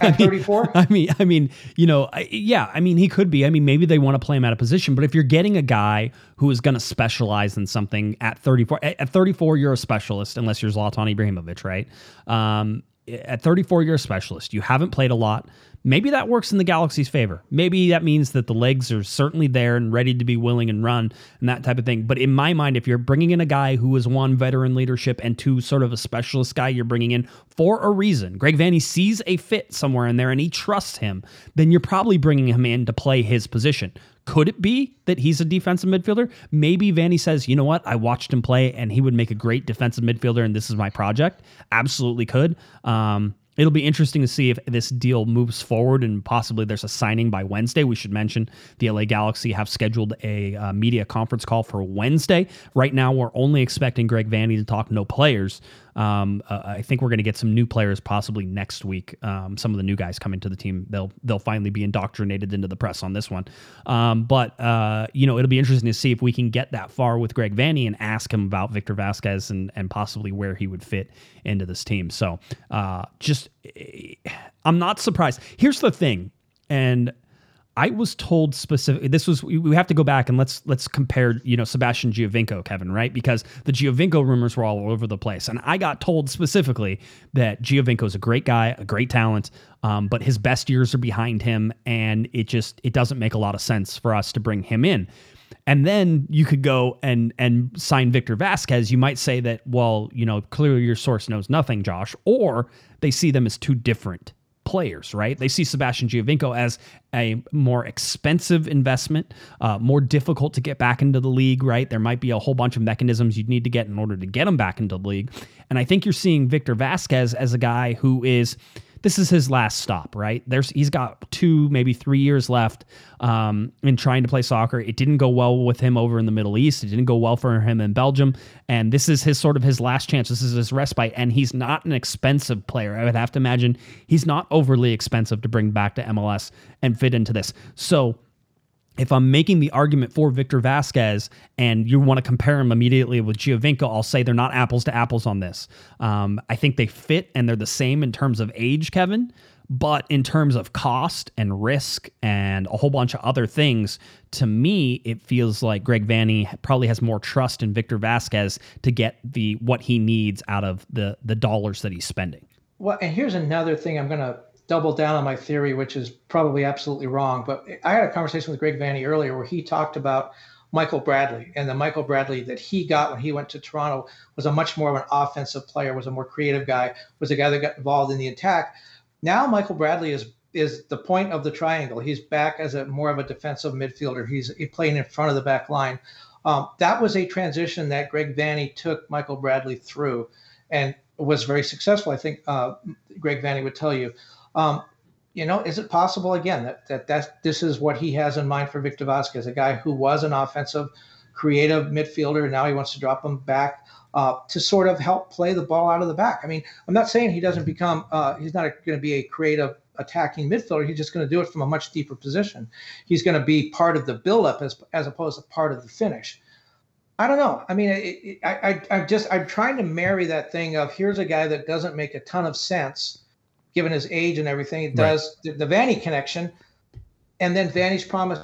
at 34? I mean, I mean, you know, I, yeah, I mean, he could be. I mean, maybe they want to play him out of position, but if you're getting a guy who is going to specialize in something at 34, at, at 34, you're a specialist unless you're Zlatan Ibrahimovic, right? Um, at 34, you're a specialist. You haven't played a lot. Maybe that works in the Galaxy's favor. Maybe that means that the legs are certainly there and ready to be willing and run and that type of thing. But in my mind, if you're bringing in a guy who is one veteran leadership and two sort of a specialist guy, you're bringing in for a reason. Greg Vanney sees a fit somewhere in there and he trusts him. Then you're probably bringing him in to play his position. Could it be that he's a defensive midfielder? Maybe Vanney says, you know what? I watched him play and he would make a great defensive midfielder and this is my project. Absolutely could. Um, It'll be interesting to see if this deal moves forward and possibly there's a signing by Wednesday. We should mention the LA Galaxy have scheduled a uh, media conference call for Wednesday. Right now, we're only expecting Greg Vanney to talk no players. Um, uh, I think we're going to get some new players possibly next week. Um, some of the new guys coming to the team, they'll they'll finally be indoctrinated into the press on this one. Um, but uh, you know, it'll be interesting to see if we can get that far with Greg Vanney and ask him about Victor Vasquez and and possibly where he would fit into this team. So uh, just, I'm not surprised. Here's the thing, and I was told specifically this was we have to go back and let's let's compare you know Sebastian Giovinco Kevin right? Because the Giovinco rumors were all over the place. And I got told specifically that Giovinco is a great guy a great talent um, but his best years are behind him. And it just it doesn't make a lot of sense for us to bring him in. And then you could go and and sign Victor Vasquez. You might say that well you know clearly your source knows nothing Josh or they see them as too different players, right? They see Sebastian Giovinco as a more expensive investment, uh, more difficult to get back into the league, right? There might be a whole bunch of mechanisms you'd need to get in order to get him back into the league. And I think you're seeing Victor Vasquez as a guy who is this is his last stop, right? There's he's got two, maybe three years left um, in trying to play soccer. It didn't go well with him over in the Middle East. It didn't go well for him in Belgium, and this is his sort of his last chance. This is his respite, and he's not an expensive player. I would have to imagine he's not overly expensive to bring back to MLS and fit into this. So if I'm making the argument for Victor Vasquez and you want to compare him immediately with Giovinco, I'll say they're not apples to apples on this. Um, I think they fit and they're the same in terms of age, Kevin. But in terms of cost and risk and a whole bunch of other things, to me, it feels like Greg Vanney probably has more trust in Victor Vasquez to get the what he needs out of the the dollars that he's spending. Well, and here's another thing I'm going to double down on my theory, which is probably absolutely wrong. But I had a conversation with Greg Vanney earlier where he talked about Michael Bradley and the Michael Bradley that he got when he went to Toronto was a much more of an offensive player, was a more creative guy, was a guy that got involved in the attack. Now Michael Bradley is is the point of the triangle. He's back as a more of a defensive midfielder. He's playing in front of the back line. Um, that was a transition that Greg Vanney took Michael Bradley through, and was very successful. I think uh, Greg Vanney would tell you. Um, you know, is it possible again that that that this is what he has in mind for Victor Vasquez, a guy who was an offensive, creative midfielder, and now he wants to drop him back uh, to sort of help play the ball out of the back. I mean, I'm not saying he doesn't become, uh, he's not going to be a creative attacking midfielder. He's just going to do it from a much deeper position. He's going to be part of the buildup as as opposed to part of the finish. I don't know. I mean, it, it, I, I, I'm just I'm trying to marry that thing of here's a guy that doesn't make a ton of sense given his age and everything. It does right. the, the Vanney connection, and then Vanney's promise.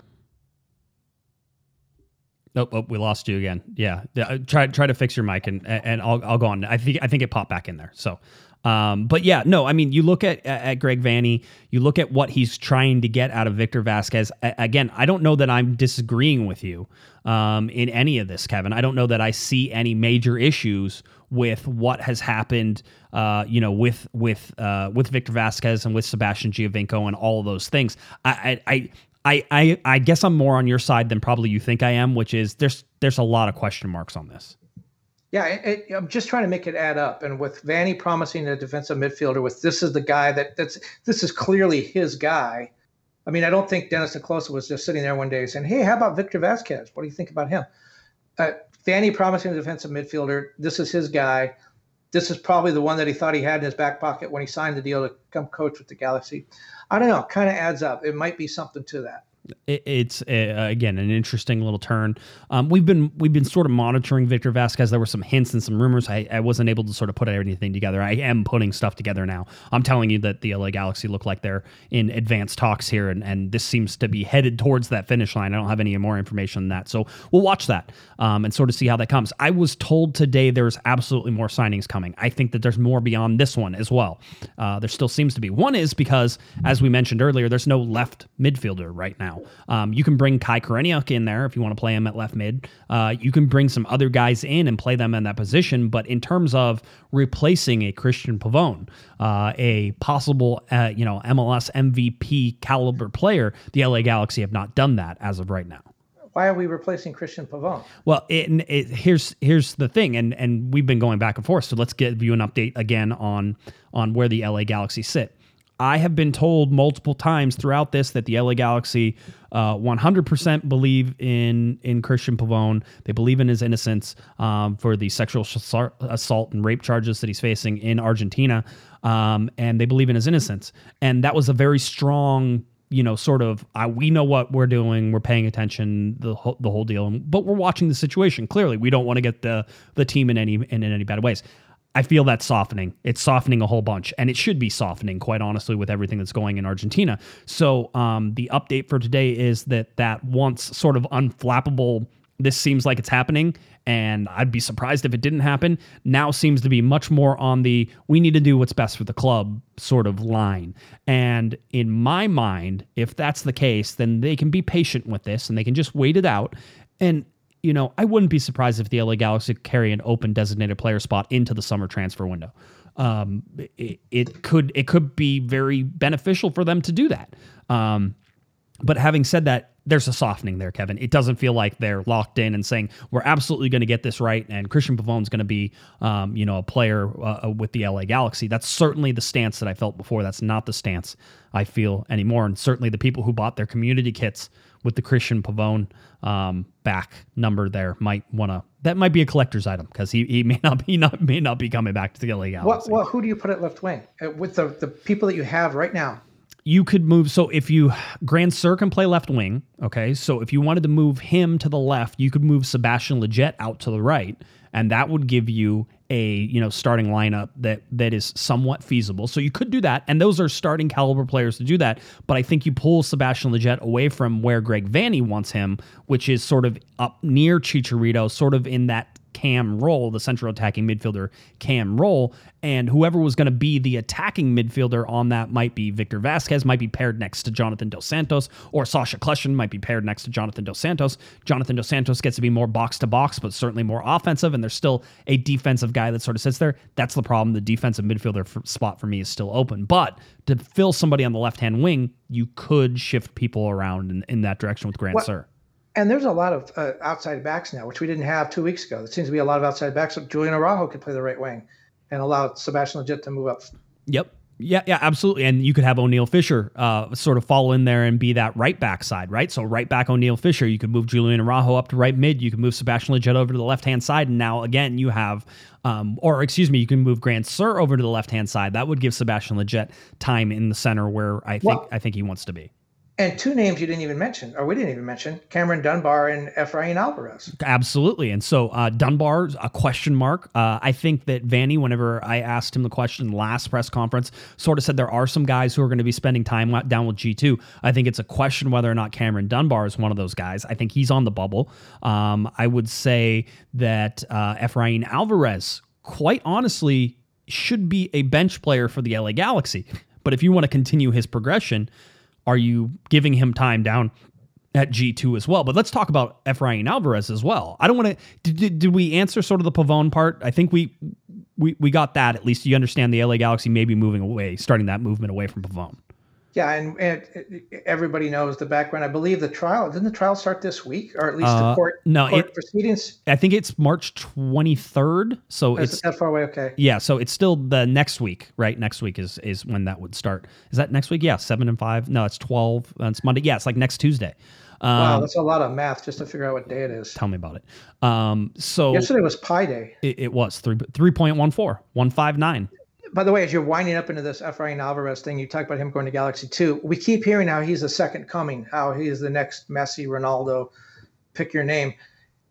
Nope, oh, we lost you again. Yeah, yeah. Try try to fix your mic, and and I'll I'll go on. I think I think it popped back in there. So, um, but yeah, no, I mean, you look at at Greg Vanney, you look at what he's trying to get out of Victor Vasquez. Again, I don't know that I'm disagreeing with you um, in any of this, Kevin. I don't know that I see any major issues with what has happened, uh, you know, with with uh, with Victor Vasquez and with Sebastian Giovinco and all of those things. I, I, I, I I guess I'm more on your side than probably you think I am, which is there's there's a lot of question marks on this. Yeah, it, it, I'm just trying to make it add up. And with Vanney promising a defensive midfielder, with this is the guy that that's this is clearly his guy. I mean, I don't think Dennis te Kloese was just sitting there one day saying, "Hey, how about Victor Vasquez? What do you think about him?" Uh, Vanney promising a defensive midfielder. This is his guy. This is probably the one that he thought he had in his back pocket when he signed the deal to come coach with the Galaxy. I don't know. Kind of adds up. It might be something to that it's uh, again an interesting little turn. Um, we've been we've been sort of monitoring Victor Vasquez. There were some hints and some rumors. I, I wasn't able to sort of put anything together. I am putting stuff together now. I'm telling you that the LA Galaxy look like they're in advanced talks here, and, and this seems to be headed towards that finish line. I don't have any more information than that, so we'll watch that um, and sort of see how that comes. I was told today there's absolutely more signings coming. I think that there's more beyond this one as well. Uh, there still seems to be. One is because, as we mentioned earlier, there's no left midfielder right now. Um, you can bring Kai Koreniuk in there if you want to play him at left mid. Uh, you can bring some other guys in and play them in that position. But in terms of replacing a Cristian Pavón, uh, a possible uh, you know MLS MVP caliber player, the LA Galaxy have not done that as of right now why are we replacing Cristian Pavón? Well, it, it, here's here's the thing, and and we've been going back and forth. So let's give you an update again on on where the LA Galaxy sit. I have been told multiple times throughout this that the LA Galaxy uh, 100% believe in in Cristian Pavón. They believe in his innocence um, for the sexual assault and rape charges that he's facing in Argentina, um, and they believe in his innocence. And that was a very strong you know, sort of, we know what we're doing, we're paying attention, the whole, the whole deal, but we're watching the situation. Clearly, we don't want to get the the team in any in, in any bad ways. I feel that's softening. It's softening a whole bunch, and it should be softening, quite honestly, with everything that's going in Argentina. So um, the update for today is that that once sort of unflappable, this seems like it's happening, and I'd be surprised if it didn't happen. Now seems to be much more on the we need to do what's best for the club sort of line. And in my mind, if that's the case, then they can be patient with this and they can just wait it out. And you know, I wouldn't be surprised if the LA Galaxy carry an open designated player spot into the summer transfer window. Um, it, it, could it could be very beneficial for them to do that. Um, but having said that, there's a softening there, Kevin. It doesn't feel like they're locked in and saying we're absolutely going to get this right, and Cristian Pavón's going to be, um, you know, a player uh, with the LA Galaxy. That's certainly the stance that I felt before. That's not the stance I feel anymore, and certainly the people who bought their community kits with the Cristian Pavón um, back number there might want to. That might be a collector's item because he, he may not be not may not be coming back to the LA Galaxy. Well, well who do you put at left wing uh, with the the people that you have right now? You could move. So if you Grandsir can play left wing, okay. So if you wanted to move him to the left, you could move Sebastian Lletget out to the right, and that would give you a you know starting lineup that that is somewhat feasible. So you could do that, and those are starting caliber players to do that. But I think you pull Sebastian Lletget away from where Greg Vanney wants him, which is sort of up near Chicharito, sort of in that cam role, the central attacking midfielder cam role, and whoever was going to be the attacking midfielder on that might be Victor Vasquez, might be paired next to Jonathan Dos Santos, or Sacha Kljestan might be paired next to Jonathan Dos Santos. Jonathan Dos Santos gets to be more box to box, but certainly more offensive, and there's still a defensive guy that sort of sits there. That's the problem. The defensive midfielder spot for me is still open, but to fill somebody on the left hand wing, you could shift people around in, in that direction with Grant well, Sir and there's a lot of uh, outside backs now, which we didn't have two weeks ago. There seems to be a lot of outside backs. So Julian Araujo could play the right wing and allow Sebastian Lletget to move up. Yep. Yeah, yeah, absolutely. And you could have Oniel Fisher uh, sort of fall in there and be that right back side, right? So right back Oniel Fisher. You could move Julian Araujo up to right mid. You can move Sebastian Lletget over to the left hand side. And now again, you have, um, or excuse me, you can move Grandsir over to the left hand side. That would give Sebastian Lletget time in the center where I think well, I think he wants to be. And two names you didn't even mention, or we didn't even mention, Cameron Dunbar and Efrain Alvarez. Absolutely. And so uh, Dunbar's a question mark. Uh, I think that Vanney, whenever I asked him the question last press conference, sort of said there are some guys who are going to be spending time down with G2. I think it's a question whether or not Cameron Dunbar is one of those guys. I think he's on the bubble. Um, I would say that uh, Efrain Alvarez, quite honestly, should be a bench player for the LA Galaxy. But if you want to continue his progression, are you giving him time down at G2 as well? But let's talk about Efrain Alvarez as well. I don't want to. Did, did, we answer sort of the Pavón part? I think we we we got that. At least you understand the LA Galaxy maybe moving away, starting that movement away from Pavón. Yeah, and, and everybody knows the background. I believe the trial didn't the trial start this week, or at least Uh, the court no, court it- proceedings. I think it's March 23rd. So Is it's that far away? Okay. yeah, so it's still the next week, right? Next week is is when that would start. Is that next week? Yeah, seven and five. No, it's twelve. It's Monday. Yeah, it's like next Tuesday. Um, Wow, that's a lot of math just to figure out what day it is. tell me about it. Um, so Yesterday was Pi Day. it, it was three three point one four one five nine. By the way, as you're winding up into this Efrain Alvarez thing, you talk about him going to Galaxy 2. We keep hearing how he's the second coming, how he is the next Messi, Ronaldo, pick your name.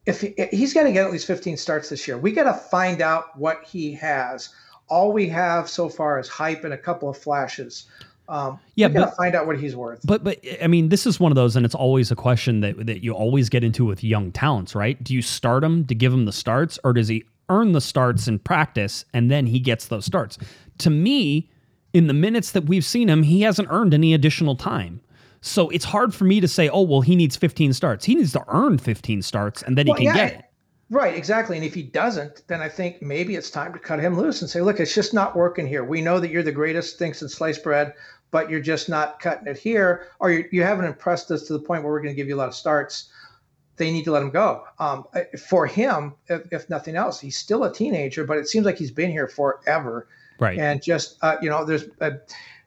If he, he's got to get at least 15 starts this year, we got to find out what he has. All we have so far is hype and a couple of flashes. Um, Yeah, we got to but- find out what he's worth. But but I mean, this is one of those, and it's always a question that that you always get into with young talents, right? Do you start him to give him the starts, or does he earn the starts in practice and then he gets those starts? To me, in the minutes that we've seen him, he hasn't earned any additional time. So it's hard for me to say, oh well, he needs 15 starts. He needs to earn 15 starts, and then Well, he can yeah, get it. Right, exactly. And if he doesn't, then I think maybe it's time to cut him loose and say, look, it's just not working here. We know that you're the greatest thing since sliced bread, but you're just not cutting it here, or you, you haven't impressed us to the point where we're going to give you a lot of starts. They need to let him go. Um, for him, if, if nothing else, he's still a teenager, but it seems like he's been here forever. Right. And just, uh, you know, there's, uh,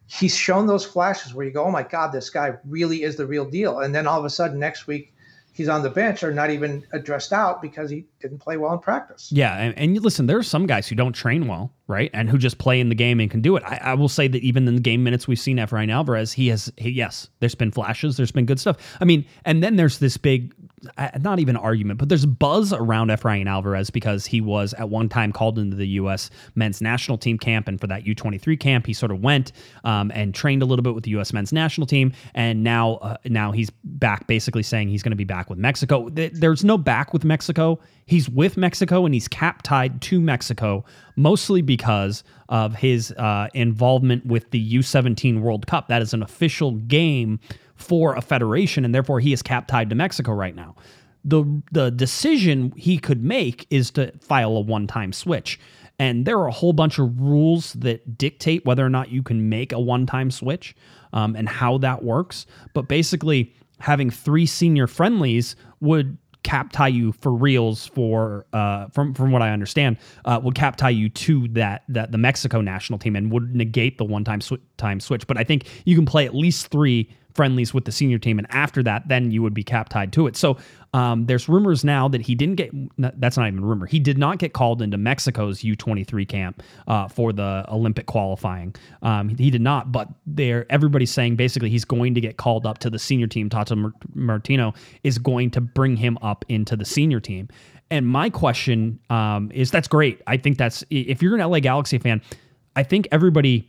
he's shown those flashes where you go, oh my God, this guy really is the real deal. And then all of a sudden next week, he's on the bench or not even addressed out because he didn't play well in practice. Yeah, and, and you listen, there are some guys who don't train well, right, and who just play in the game and can do it. I, I will say that even in the game minutes we've seen Efrain Alvarez, he has, he, yes, there's been flashes, there's been good stuff. I mean, and then there's this big, not even argument, but there's buzz around Efrain Alvarez because he was at one time called into the U.S. men's national team camp, and for that U23 camp, he sort of went um, and trained a little bit with the U.S. men's national team, and now, uh, now he's back, basically saying he's going to be back with Mexico. There's no back with Mexico. He's with Mexico and he's cap tied to Mexico, mostly because of his uh, involvement with the U17 World Cup. That is an official game for a federation, and therefore he is cap tied to Mexico right now. The, the decision he could make is to file a one time switch. And there are a whole bunch of rules that dictate whether or not you can make a one time switch um, and how that works. But basically, having three senior friendlies would cap tie you for reals for uh from from what I understand uh would cap tie you to that that the Mexico national team and would negate the one time sw- time switch but I think you can play at least 3 friendlies with the senior team and after that then you would be cap tied to it. So um there's rumors now that he didn't get that's not even a rumor he did not get called into Mexico's U23 camp uh for the Olympic qualifying. Um he did not but there everybody's saying basically he's going to get called up to the senior team. Tata Martino is going to bring him up into the senior team. And my question um is that's great. I think that's if you're an LA Galaxy fan I think everybody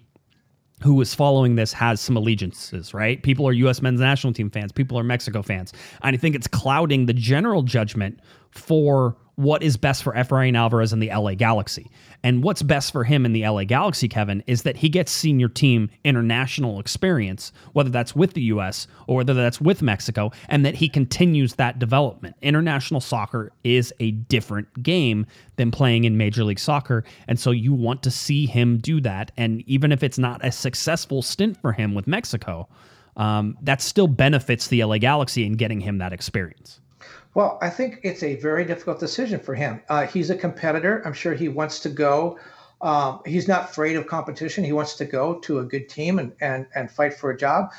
who is following this has some allegiances, right? People are U.S. men's national team fans. People are Mexico fans. And I think it's clouding the general judgment for what is best for Efrain Alvarez and the LA Galaxy. And what's best for him in the LA Galaxy, Kevin, is that he gets senior team international experience, whether that's with the U.S. or whether that's with Mexico, and that he continues that development. International soccer is a different game than playing in Major League Soccer. And so you want to see him do that. And even if it's not a successful stint for him with Mexico, um, that still benefits the LA Galaxy in getting him that experience. Well, I think it's a very difficult decision for him. Uh, he's a competitor. I'm sure he wants to go. Um, he's not afraid of competition. He wants to go to a good team and, and, and fight for a job.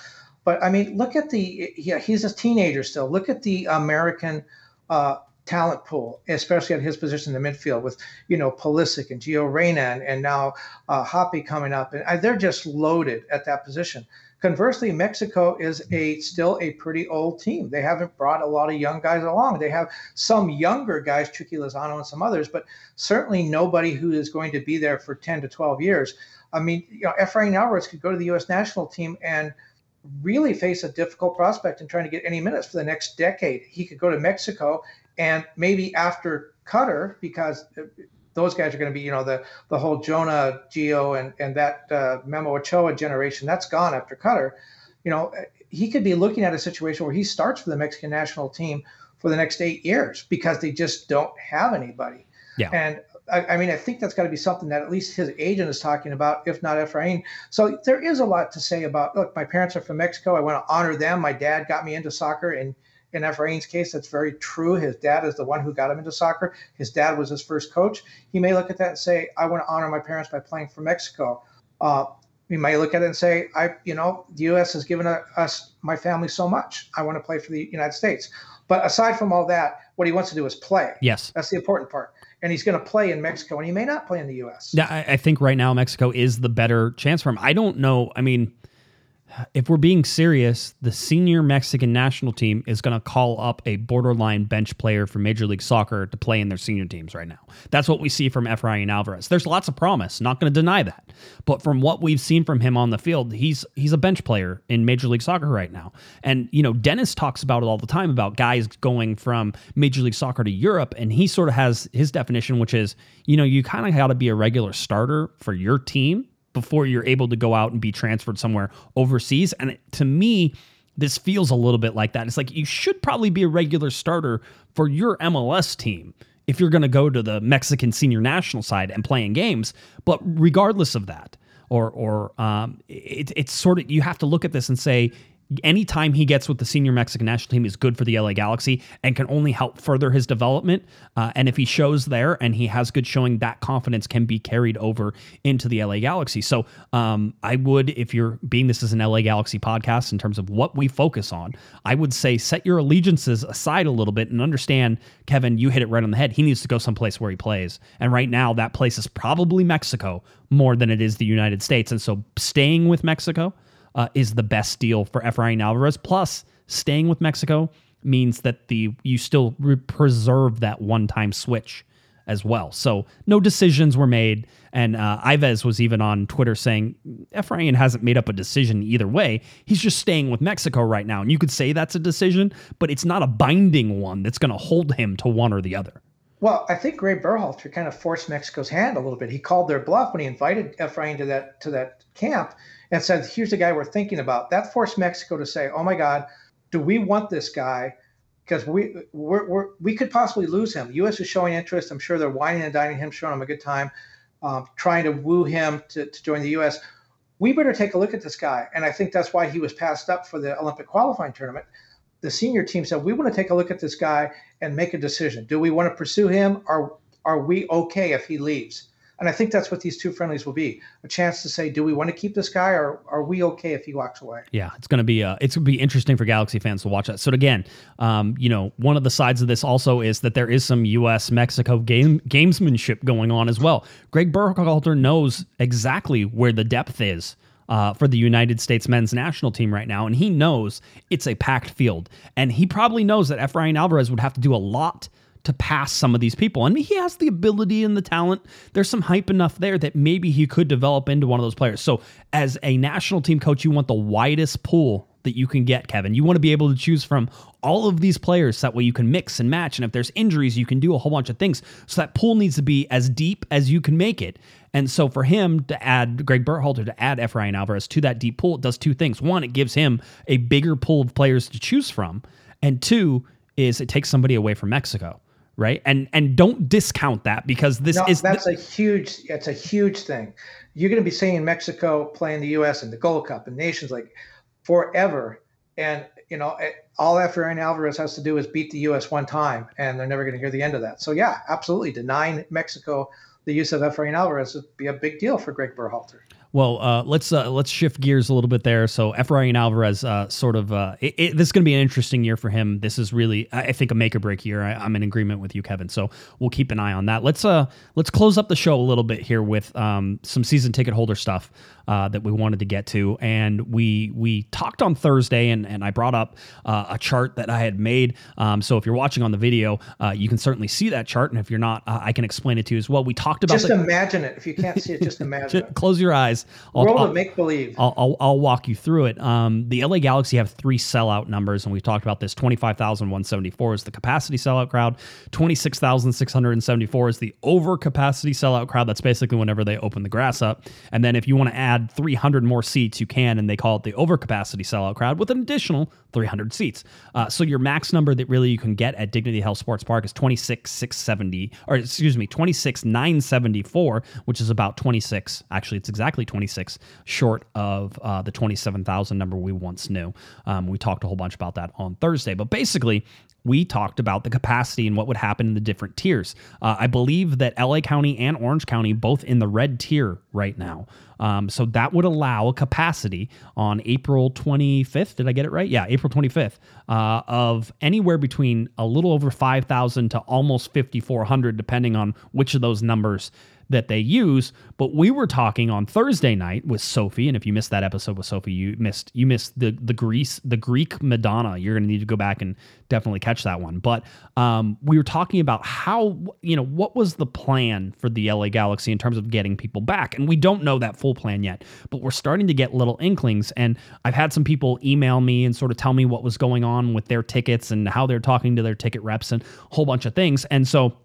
But I mean, look at the, yeah, he's a teenager still. Look at the American uh, talent pool, especially at his position in the midfield with, you know, Pulisic and Gio Reyna and, and now uh, Hoppe coming up. And uh, they're just loaded at that position. Conversely, Mexico is a still a pretty old team. They haven't brought a lot of young guys along. They have some younger guys, Chucky Lozano and some others, but certainly nobody who is going to be there for 10 to 12 years. I mean, you know, Efrain Alvarez could go to the U.S. national team and really face a difficult prospect in trying to get any minutes for the next decade. He could go to Mexico and maybe after Qatar, because uh, those guys are going to be, you know, the the whole Jonah, Gio, and and that uh, Memo Ochoa generation. That's gone after Qatar. You know, he could be looking at a situation where he starts for the Mexican national team for the next eight years because they just don't have anybody. Yeah. And I, I, mean, I think that's got to be something that at least his agent is talking about, if not Efrain. So there is a lot to say about. Look, my parents are from Mexico. I want to honor them. My dad got me into soccer, and in Efrain's case, that's very true. His dad is the one who got him into soccer. His dad was his first coach. He may look at that and say, "I want to honor my parents by playing for Mexico." Uh, we may look at it and say, "I, you know, the U.S. has given us, my family, so much. I want to play for the United States." But aside from all that, what he wants to do is play. Yes, that's the important part and he's going to play in Mexico, and he may not play in the U.S. Yeah, I, I, think right now Mexico is the better chance for him. I don't know. I mean, if we're being serious, the senior Mexican national team is going to call up a borderline bench player from Major League Soccer to play in their senior teams right now. That's what we see from Efrain Alvarez. There's lots of promise, not going to deny that. But from what we've seen from him on the field, he's he's a bench player in Major League Soccer right now. And you know, Dennis talks about it all the time about guys going from Major League Soccer to Europe, and he sort of has his definition, which is, you know, you kind of got to be a regular starter for your team before you're able to go out and be transferred somewhere overseas. And to me, this feels a little bit like that. It's like you should probably be a regular starter for your MLS team if you're going to go to the Mexican senior national side and playing games. But regardless of that, or or um, it, it's sort of you have to look at this and say anytime he gets with the senior Mexican national team is good for the LA Galaxy and can only help further his development. Uh, and if he shows there and he has good showing, that confidence can be carried over into the LA Galaxy. So um, I would, if you're being this is an LA Galaxy podcast in terms of what we focus on, I would say set your allegiances aside a little bit and understand, Kevin, you hit it right on the head. He needs to go someplace where he plays. And right now, that place is probably Mexico more than it is the United States. And so staying with Mexico uh, is the best deal for Efrain Alvarez. Plus, staying with Mexico means that the you still re- preserve that one-time switch as well. So no decisions were made, and uh, Ives was even on Twitter saying Efrain hasn't made up a decision either way. He's just staying with Mexico right now, and you could say that's a decision, but it's not a binding one that's going to hold him to one or the other. Well, I think Greg Berhalter kind of forced Mexico's hand a little bit. He called their bluff when he invited Efrain to that to that camp and said, here's the guy we're thinking about. That forced Mexico to say, oh my God, do we want this guy? Because we we're, we're, we could possibly lose him. U.S. is showing interest. I'm sure they're whining and dining him, showing him a good time, um, trying to woo him to, to join the U.S. We better take a look at this guy. And I think that's why he was passed up for the Olympic qualifying tournament. The senior team said, we want to take a look at this guy and make a decision. Do we want to pursue him? Or are we okay if he leaves? And I think that's what these two friendlies will be a chance to say, do we want to keep this guy or are we okay if he walks away? Yeah, it's going to be uh, it's going to be interesting for Galaxy fans to watch that. So again, um, you know, one of the sides of this also is that there is some U.S. Mexico game gamesmanship going on as well. Greg Berhalter knows exactly where the depth is. Uh, for the United States men's national team right now. And he knows it's a packed field. And he probably knows that Efrain Alvarez would have to do a lot to pass some of these people. And he has the ability and the talent. There's some hype enough there that maybe he could develop into one of those players. So, as a national team coach, you want the widest pool that you can get, Kevin. You want to be able to choose from all of these players. That way you can mix and match. And if there's injuries, you can do a whole bunch of things. So that pool needs to be as deep as you can make it. And so for him to add Greg Berhalter to add Efrain Alvarez to that deep pool, it does two things. One, it gives him a bigger pool of players to choose from. And two, is it takes somebody away from Mexico right? And and don't discount that because this no, is that's th- a huge it's a huge thing. You're going to be seeing Mexico playing the U.S. in the Gold Cup and nations like forever, and you know eh, all Efrain Alvarez has to do is beat the U.S. one time, and they're never going to hear the end of that. So yeah, absolutely, denying Mexico the use of Efrain Alvarez would be a big deal for Greg Berhalter. Well, uh, let's uh, let's shift gears a little bit there. So Efrain Alvarez, uh, sort of, uh, it, it, this is going to be an interesting year for him. This is really, I think, a make or break year. I, am in agreement with you, Kevin. So we'll keep an eye on that. Let's uh let's close up the show a little bit here with um, some season ticket holder stuff uh, that we wanted to get to, and we we talked on Thursday, and and I brought up uh, a chart that I had made. Um, so if you're watching on the video, uh, you can certainly see that chart, and if you're not, uh, I can explain it to you as well. We talked about just the, imagine it. If you can't see it, just imagine. just close your eyes. I'll, World I'll, of make believe. I'll, I'll, I'll, walk you through it. Um, the LA Galaxy have three sellout numbers, and we've talked about this. Twenty five thousand one seventy four is the capacity sellout crowd. Twenty six thousand six hundred and seventy four is the over capacity sellout crowd. That's basically whenever they open the grass up. And then if you want to add three hundred more seats, you can, and they call it the overcapacity sellout crowd with an additional 300 seats. Uh, so your max number that really you can get at Dignity Health Sports Park is 26,670, or excuse me, 26,970 1074, which is about 26. Actually, it's exactly 26 short of uh, the 27,000 number we once knew. Um, we talked a whole bunch about that on Thursday, but basically, we talked about the capacity and what would happen in the different tiers. Uh, I believe that LA County and Orange County both in the red tier right now. Um, so that would allow a capacity on April 25th. Did I get it right? Yeah, April 25th uh, of anywhere between a little over 5,000 to almost 5,400, depending on which of those numbers that they use. But we were talking on Thursday night with Sophie, and if you missed that episode with Sophie, you missed you missed the the Greece the Greek Madonna. You're going to need to go back and definitely catch that one. But um, we were talking about how you know what was the plan for the LA Galaxy in terms of getting people back, and we don't know that full plan yet. But we're starting to get little inklings, and I've had some people email me and sort of tell me what was going on with their tickets and how they're talking to their ticket reps and a whole bunch of things, and so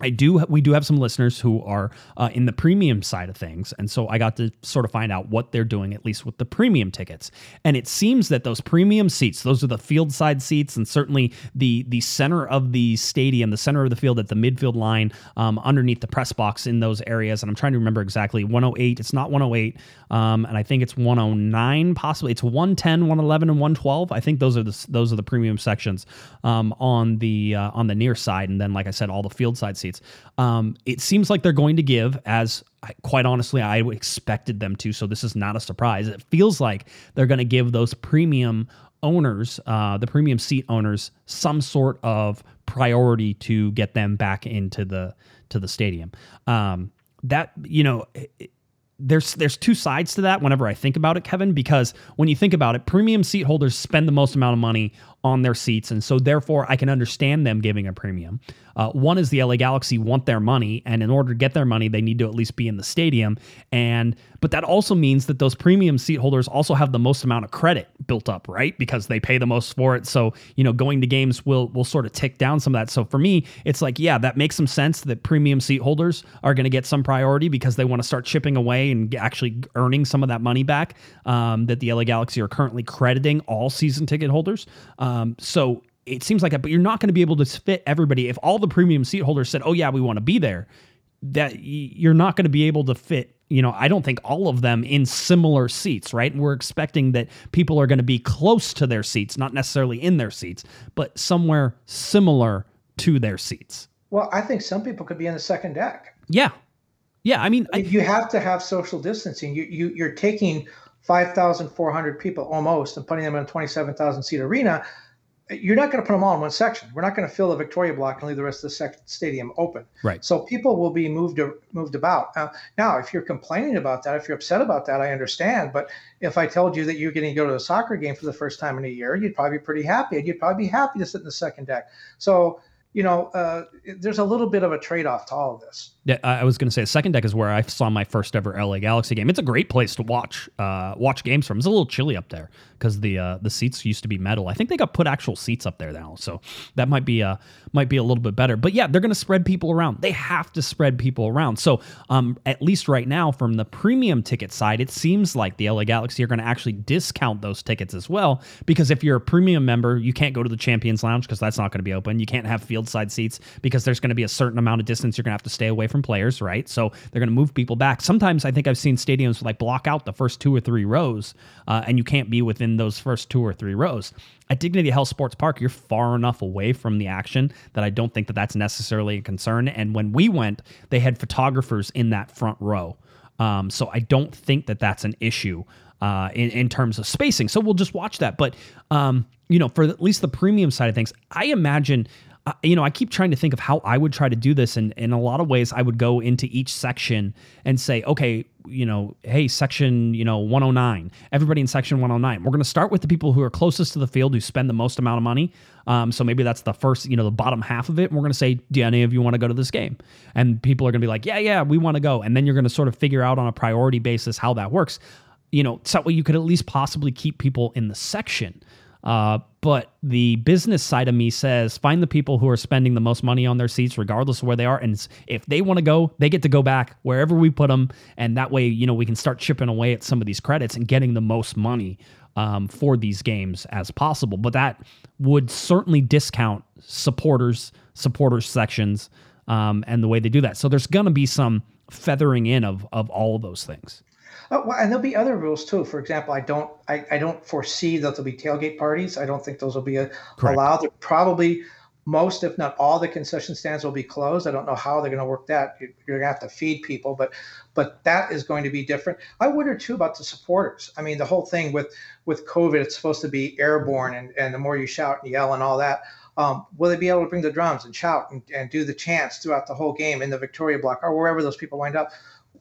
I do. We do have some listeners who are uh, in the premium side of things, and so I got to sort of find out what they're doing, at least with the premium tickets. And it seems that those premium seats, those are the field side seats, and certainly the the center of the stadium, the center of the field at the midfield line, um, underneath the press box in those areas. And I'm trying to remember exactly 108. It's not 108, um, and I think it's 109, possibly. It's 110, 111, and 112. I think those are the those are the premium sections um, on the uh, on the near side, and then like I said, all the field side seats seats. Um, it seems like they're going to give, as quite honestly, I expected them to. So this is not a surprise. It feels like they're going to give those premium owners, uh, the premium seat owners, some sort of priority to get them back into the to the stadium. Um, that you know. It, there's there's two sides to that whenever I think about it, Kevin, because when you think about it, premium seat holders spend the most amount of money on their seats, and so therefore I can understand them giving a premium. Uh, one is the LA Galaxy want their money, and in order to get their money, they need to at least be in the stadium. And but that also means that those premium seat holders also have the most amount of credit built up, right? Because they pay the most for it. So you know, going to games will will sort of tick down some of that. So for me, it's like yeah, that makes some sense that premium seat holders are going to get some priority because they want to start chipping away and actually earning some of that money back um, that the LA Galaxy are currently crediting all season ticket holders. Um, Um, so it seems like that, but you're not going to be able to fit everybody. If all the premium seat holders said, "Oh yeah, we want to be there," that you're not going to be able to fit. You know, I don't think all of them in similar seats, right? We're expecting that people are going to be close to their seats, not necessarily in their seats, but somewhere similar to their seats. Well, I think some people could be in the second deck. Yeah, yeah. I mean, I, you have to have social distancing. You you you're taking 5,400 people almost and putting them in a 27,000 seat arena you're not going to put them all in one section. We're not going to fill the Victoria block and leave the rest of the sec- stadium open. Right. So people will be moved moved about. Uh, now, if you're complaining about that, if you're upset about that, I understand. But if I told you that you're going to go to a soccer game for the first time in a year, you'd probably be pretty happy, and you'd probably be happy to sit in the second deck. So you know, uh, there's a little bit of a trade off to all of this. Yeah, I was going to say, second deck is where I saw my first ever LA Galaxy game. It's a great place to watch uh, watch games from. It's a little chilly up there because the uh, the seats used to be metal. I think they got put actual seats up there now, so that might be uh might be a little bit better. But yeah, they're going to spread people around. They have to spread people around. So um, at least right now, from the premium ticket side, it seems like the LA Galaxy are going to actually discount those tickets as well. Because if you're a premium member, you can't go to the Champions Lounge because that's not going to be open. You can't have field side seats because there's going to be a certain amount of distance you're going to have to stay away from players, right? So they're going to move people back. Sometimes I think I've seen stadiums like block out the first two or three rows, uh, and you can't be within those first two or three rows. At Dignity Health Sports Park, you're far enough away from the action that I don't think that that's necessarily a concern. And when we went, they had photographers in that front row. Um, so I don't think that that's an issue uh, in, in terms of spacing. So we'll just watch that. But, um, you know, for at least the premium side of things, I imagine you know, I keep trying to think of how I would try to do this. And in a lot of ways, I would go into each section and say, okay, you know, hey, section, you know, 109, everybody in section 109. We're going to start with the people who are closest to the field who spend the most amount of money. Um, so maybe that's the first, you know, the bottom half of it. And we're going to say, do any of you want to go to this game? And people are going to be like, yeah, yeah, we want to go. And then you're going to sort of figure out on a priority basis how that works. You know, so you could at least possibly keep people in the section. Uh, but the business side of me says find the people who are spending the most money on their seats, regardless of where they are. And if they want to go, they get to go back wherever we put them. And that way, you know, we can start chipping away at some of these credits and getting the most money um, for these games as possible. But that would certainly discount supporters, supporters sections. um, and the way they do that. So there's going to be some feathering in of of all of those things. Oh, well, and there'll be other rules too. For example, I don't I, I don't foresee that there'll be tailgate parties. I don't think those will be a, allowed. There probably most, if not all, the concession stands will be closed. I don't know how they're going to work that. You're going to have to feed people, but but that is going to be different. I wonder too about the supporters. I mean, the whole thing with with COVID, it's supposed to be airborne, and and the more you shout and yell and all that. Um, will they be able to bring the drums and shout and, and do the chants throughout the whole game in the Victoria block or wherever those people wind up?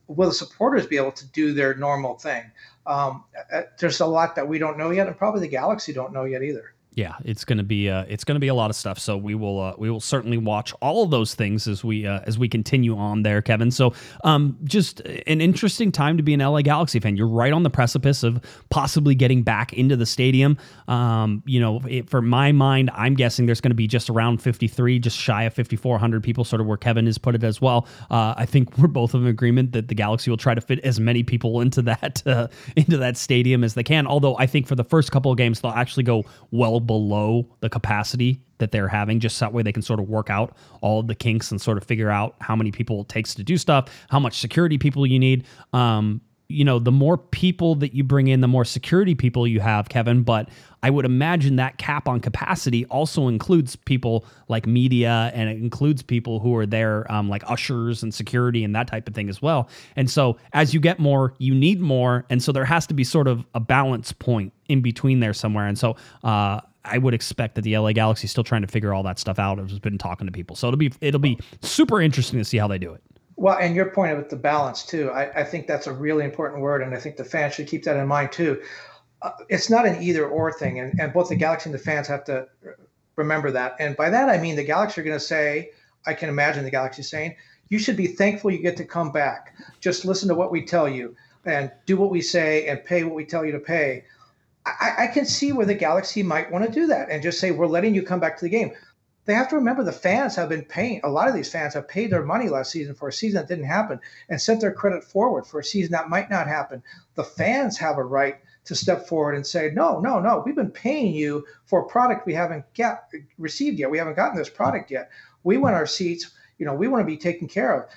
Will the supporters be able to do their normal thing? Um, uh, there's a lot that we don't know yet, and probably the Galaxy don't know yet either yeah, it's to be uh, it's to be a lot of stuff. So we will uh, we will certainly watch all of those things as we uh, as we continue on there, Kevin. So um, just an interesting time to be an LA Galaxy fan. You're right on the precipice of possibly getting back into the stadium. Um, you know, it, for my mind, I'm guessing there's going to be just around 53, just shy of 5,400 people, sort of where Kevin has put it as well. Uh, I think we're both of agreement that the Galaxy will try to fit as many people into that uh, into that stadium as they can. Although I think for the first couple of games they'll actually go well below the capacity that they're having, just that way they can sort of work out all the kinks and sort of figure out how many people it takes to do stuff, how much security people you need. Um, you know, the more people that you bring in, the more security people you have, Kevin. But I would imagine that cap on capacity also includes people like media and it includes people who are there, um, like ushers and security and that type of thing as well. And so as you get more, you need more. And so there has to be sort of a balance point in between there somewhere. And so, uh, I would expect that the LA Galaxy is still trying to figure all that stuff out. I've been talking to people, so it'll be it'll be super interesting to see how they do it. Well, and your point about the balance too, I, I, think that's a really important word, and I think the fans should keep that in mind too. Uh, it's not an either or thing, and, and both the Galaxy and the fans have to remember that. And by that, I mean the Galaxy are going to say, I can imagine the Galaxy saying, you should be thankful you get to come back. Just listen to what we tell you and do what we say and pay what we tell you to pay. I, I can see where the Galaxy might want to do that and just say, we're letting you come back to the game they have to remember the fans have been paying. A lot of these fans have paid their money last season for a season that didn't happen and sent their credit forward for a season that might not happen. The fans have a right to step forward and say, no, no, no, we've been paying you for a product we haven't get, received yet. We haven't gotten this product yet. We want our seats. You know, we want to be taken care of.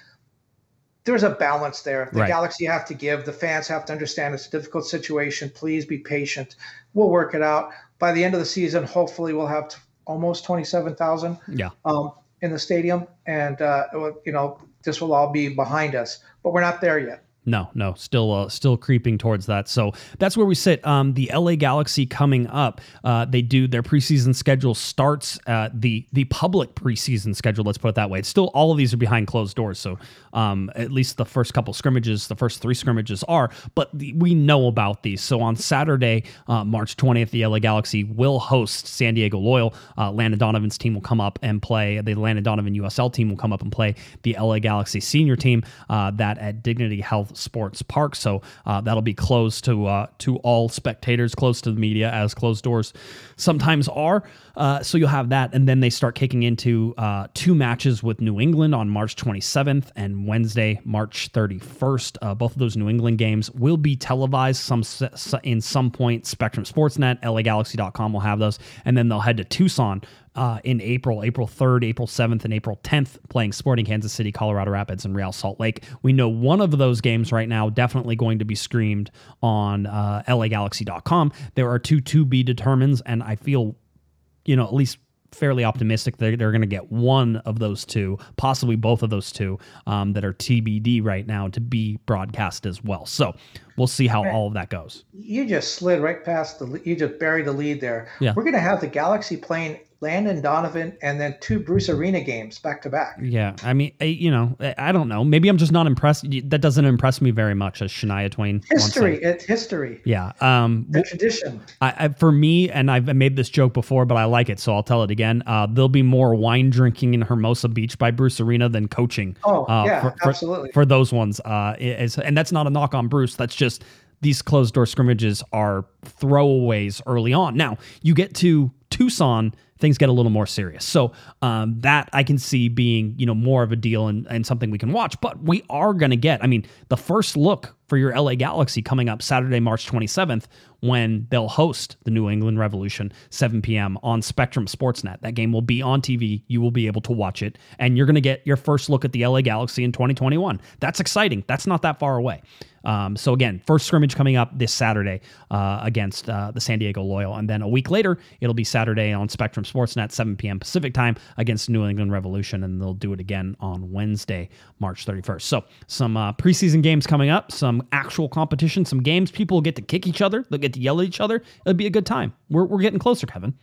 There's a balance there. The right. Galaxy have to give. The fans have to understand it's a difficult situation. Please be patient. We'll work it out. By the end of the season, hopefully, we'll have almost 27,000 yeah. um, in the stadium. And, uh, you know, this will all be behind us, but we're not there yet. No, no, still uh, still creeping towards that. So that's where we sit. Um, the LA Galaxy coming up. Uh, they do their preseason schedule starts uh, the the public preseason schedule. Let's put it that way. It's still all of these are behind closed doors. So um, at least the first couple scrimmages, the first three scrimmages are. But the, we know about these. So on Saturday, uh, March twentieth, the LA Galaxy will host San Diego Loyal. Uh, Landon Donovan's team will come up and play. The Landon Donovan USL team will come up and play the LA Galaxy senior team. Uh, that at Dignity Health Sports Park. So uh, that'll be closed to uh, to all spectators, close to the media, as closed doors sometimes are. Uh, so you'll have that, and then they start kicking into uh, two matches with New England on March 27th and Wednesday, March 31st. Uh, both of those New England games will be televised some in some point. Spectrum Sportsnet, LAGalaxy.com will have those, and then they'll head to Tucson uh, in April, April 3rd, April 7th, and April 10th, playing Sporting Kansas City, Colorado Rapids, and Real Salt Lake. We know one of those games right now definitely going to be screamed on uh, LAGalaxy.com. There are two to be determines, and I feel, you know, at least fairly optimistic that they're going to get one of those two, possibly both of those two um, that are TBD right now to be broadcast as well. So we'll see how all of that goes. You just slid right past the, you just buried the lead there. Yeah. We're going to have the Galaxy playing Landon Donovan, and then two Bruce Arena games back to back. Yeah, I mean, you know, I don't know. Maybe I'm just not impressed. That doesn't impress me very much as Shania Twain. History, it's history. Yeah, um, the tradition. I, I, for me, and I've made this joke before, but I like it, so I'll tell it again. Uh, there'll be more wine drinking in Hermosa Beach by Bruce Arena than coaching. Oh, uh, yeah, for, absolutely. For, for those ones, uh, is, and that's not a knock on Bruce. That's just these closed door scrimmages are throwaways early on. Now you get to Tucson things get a little more serious. So um, that I can see being you know more of a deal and, and something we can watch. But we are going to get. I mean, the first look for your LA Galaxy coming up Saturday, March 27th, when they'll host the New England Revolution, 7 p.m. on Spectrum Sportsnet. That game will be on TV. You will be able to watch it, and you're going to get your first look at the LA Galaxy in 2021. That's exciting. That's not that far away. Um, so again, first scrimmage coming up this Saturday uh, against uh, the San Diego Loyal, and then a week later it'll be Saturday on Spectrum Sportsnet, 7 p.m. Pacific time against New England Revolution, and they'll do it again on Wednesday, March 31st. So some uh, preseason games coming up, some actual competition, some games people will get to kick each other, they'll get to yell at each other. It'll be a good time. We're we're getting closer, Kevin.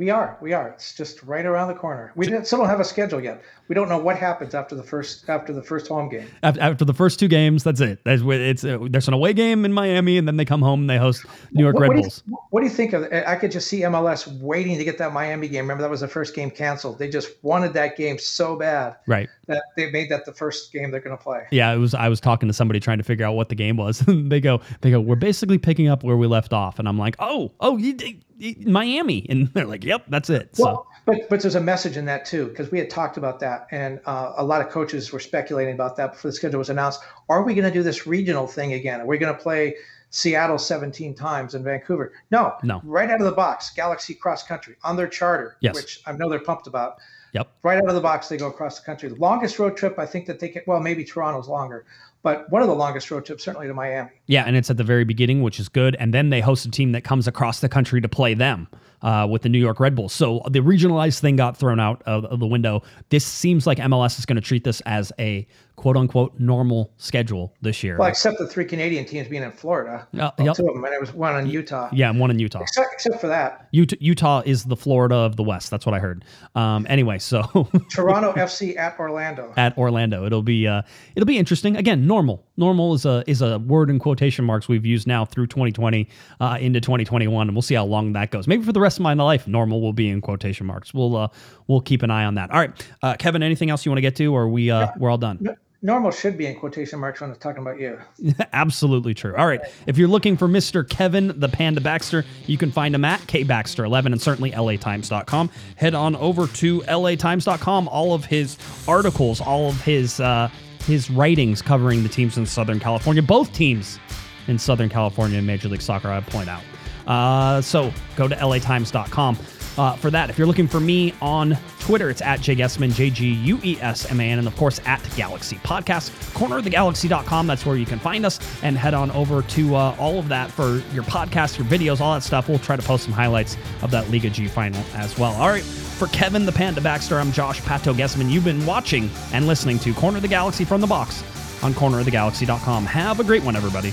We are. We are. It's just right around the corner. We still don't have a schedule yet. We don't know what happens after the first after the first home game. After, the first two games, that's it. That's it's uh, there's an away game in Miami, and then they come home and they host New York what, Red what Bulls. Do you, what do you think of? I could just see MLS waiting to get that Miami game. Remember that was the first game canceled. They just wanted that game so bad, right? That they made that the first game they're going to play. Yeah, it was. I was talking to somebody trying to figure out what the game was. they go, they go, we're basically picking up where we left off, and I'm like, oh, oh, you, you, Miami, and they're like, yep, that's it. So. Well, but but there's a message in that too because we had talked about that, and uh, a lot of coaches were speculating about that before the schedule was announced. Are we going to do this regional thing again? Are we going to play Seattle 17 times in Vancouver? No, no. Right out of the box, Galaxy cross country on their charter, yes. which I know they're pumped about. Yep. Right out of the box, they go across the country. The longest road trip I think that they can. Well, maybe Toronto's longer, but one of the longest road trips certainly to Miami. Yeah, and it's at the very beginning, which is good. And then they host a team that comes across the country to play them uh, with the New York Red Bulls. So the regionalized thing got thrown out of, of the window. This seems like MLS is going to treat this as a quote unquote normal schedule this year. Well, except the three Canadian teams being in Florida. Uh, well, yep. Two of them, and it was one in Utah. Yeah, and one in Utah. Except, except for that, Utah, Utah is the Florida of the West. That's what I heard. Um, anyway, so Toronto FC at Orlando. At Orlando, it'll be uh, it'll be interesting. Again, normal. Normal is a is a word in quotation marks we've used now through 2020 uh, into 2021, and we'll see how long that goes. Maybe for the rest of my life, normal will be in quotation marks. We'll uh, we'll keep an eye on that. All right, uh, Kevin. Anything else you want to get to, or we uh, we're all done? normal should be in quotation marks when it's talking about you. Absolutely true. All right. If you're looking for Mr. Kevin the Panda Baxter, you can find him at kbaxter11 and certainly latimes.com. Head on over to latimes.com. All of his articles, all of his uh, his writings covering the teams in Southern California, both teams in Southern California in Major League Soccer, I point out. Uh, so go to latimes.com uh, for that. If you're looking for me on Twitter, it's at Jay Guesman, J G U E S M A N, and of course at Galaxy Podcast, cornerofthegalaxy.com. That's where you can find us and head on over to uh, all of that for your podcast, your videos, all that stuff. We'll try to post some highlights of that Liga G final as well. All right. For Kevin the Panda Baxter, I'm Josh Pato Guesman. You've been watching and listening to Corner of the Galaxy from the box on cornerofthegalaxy.com. Have a great one, everybody.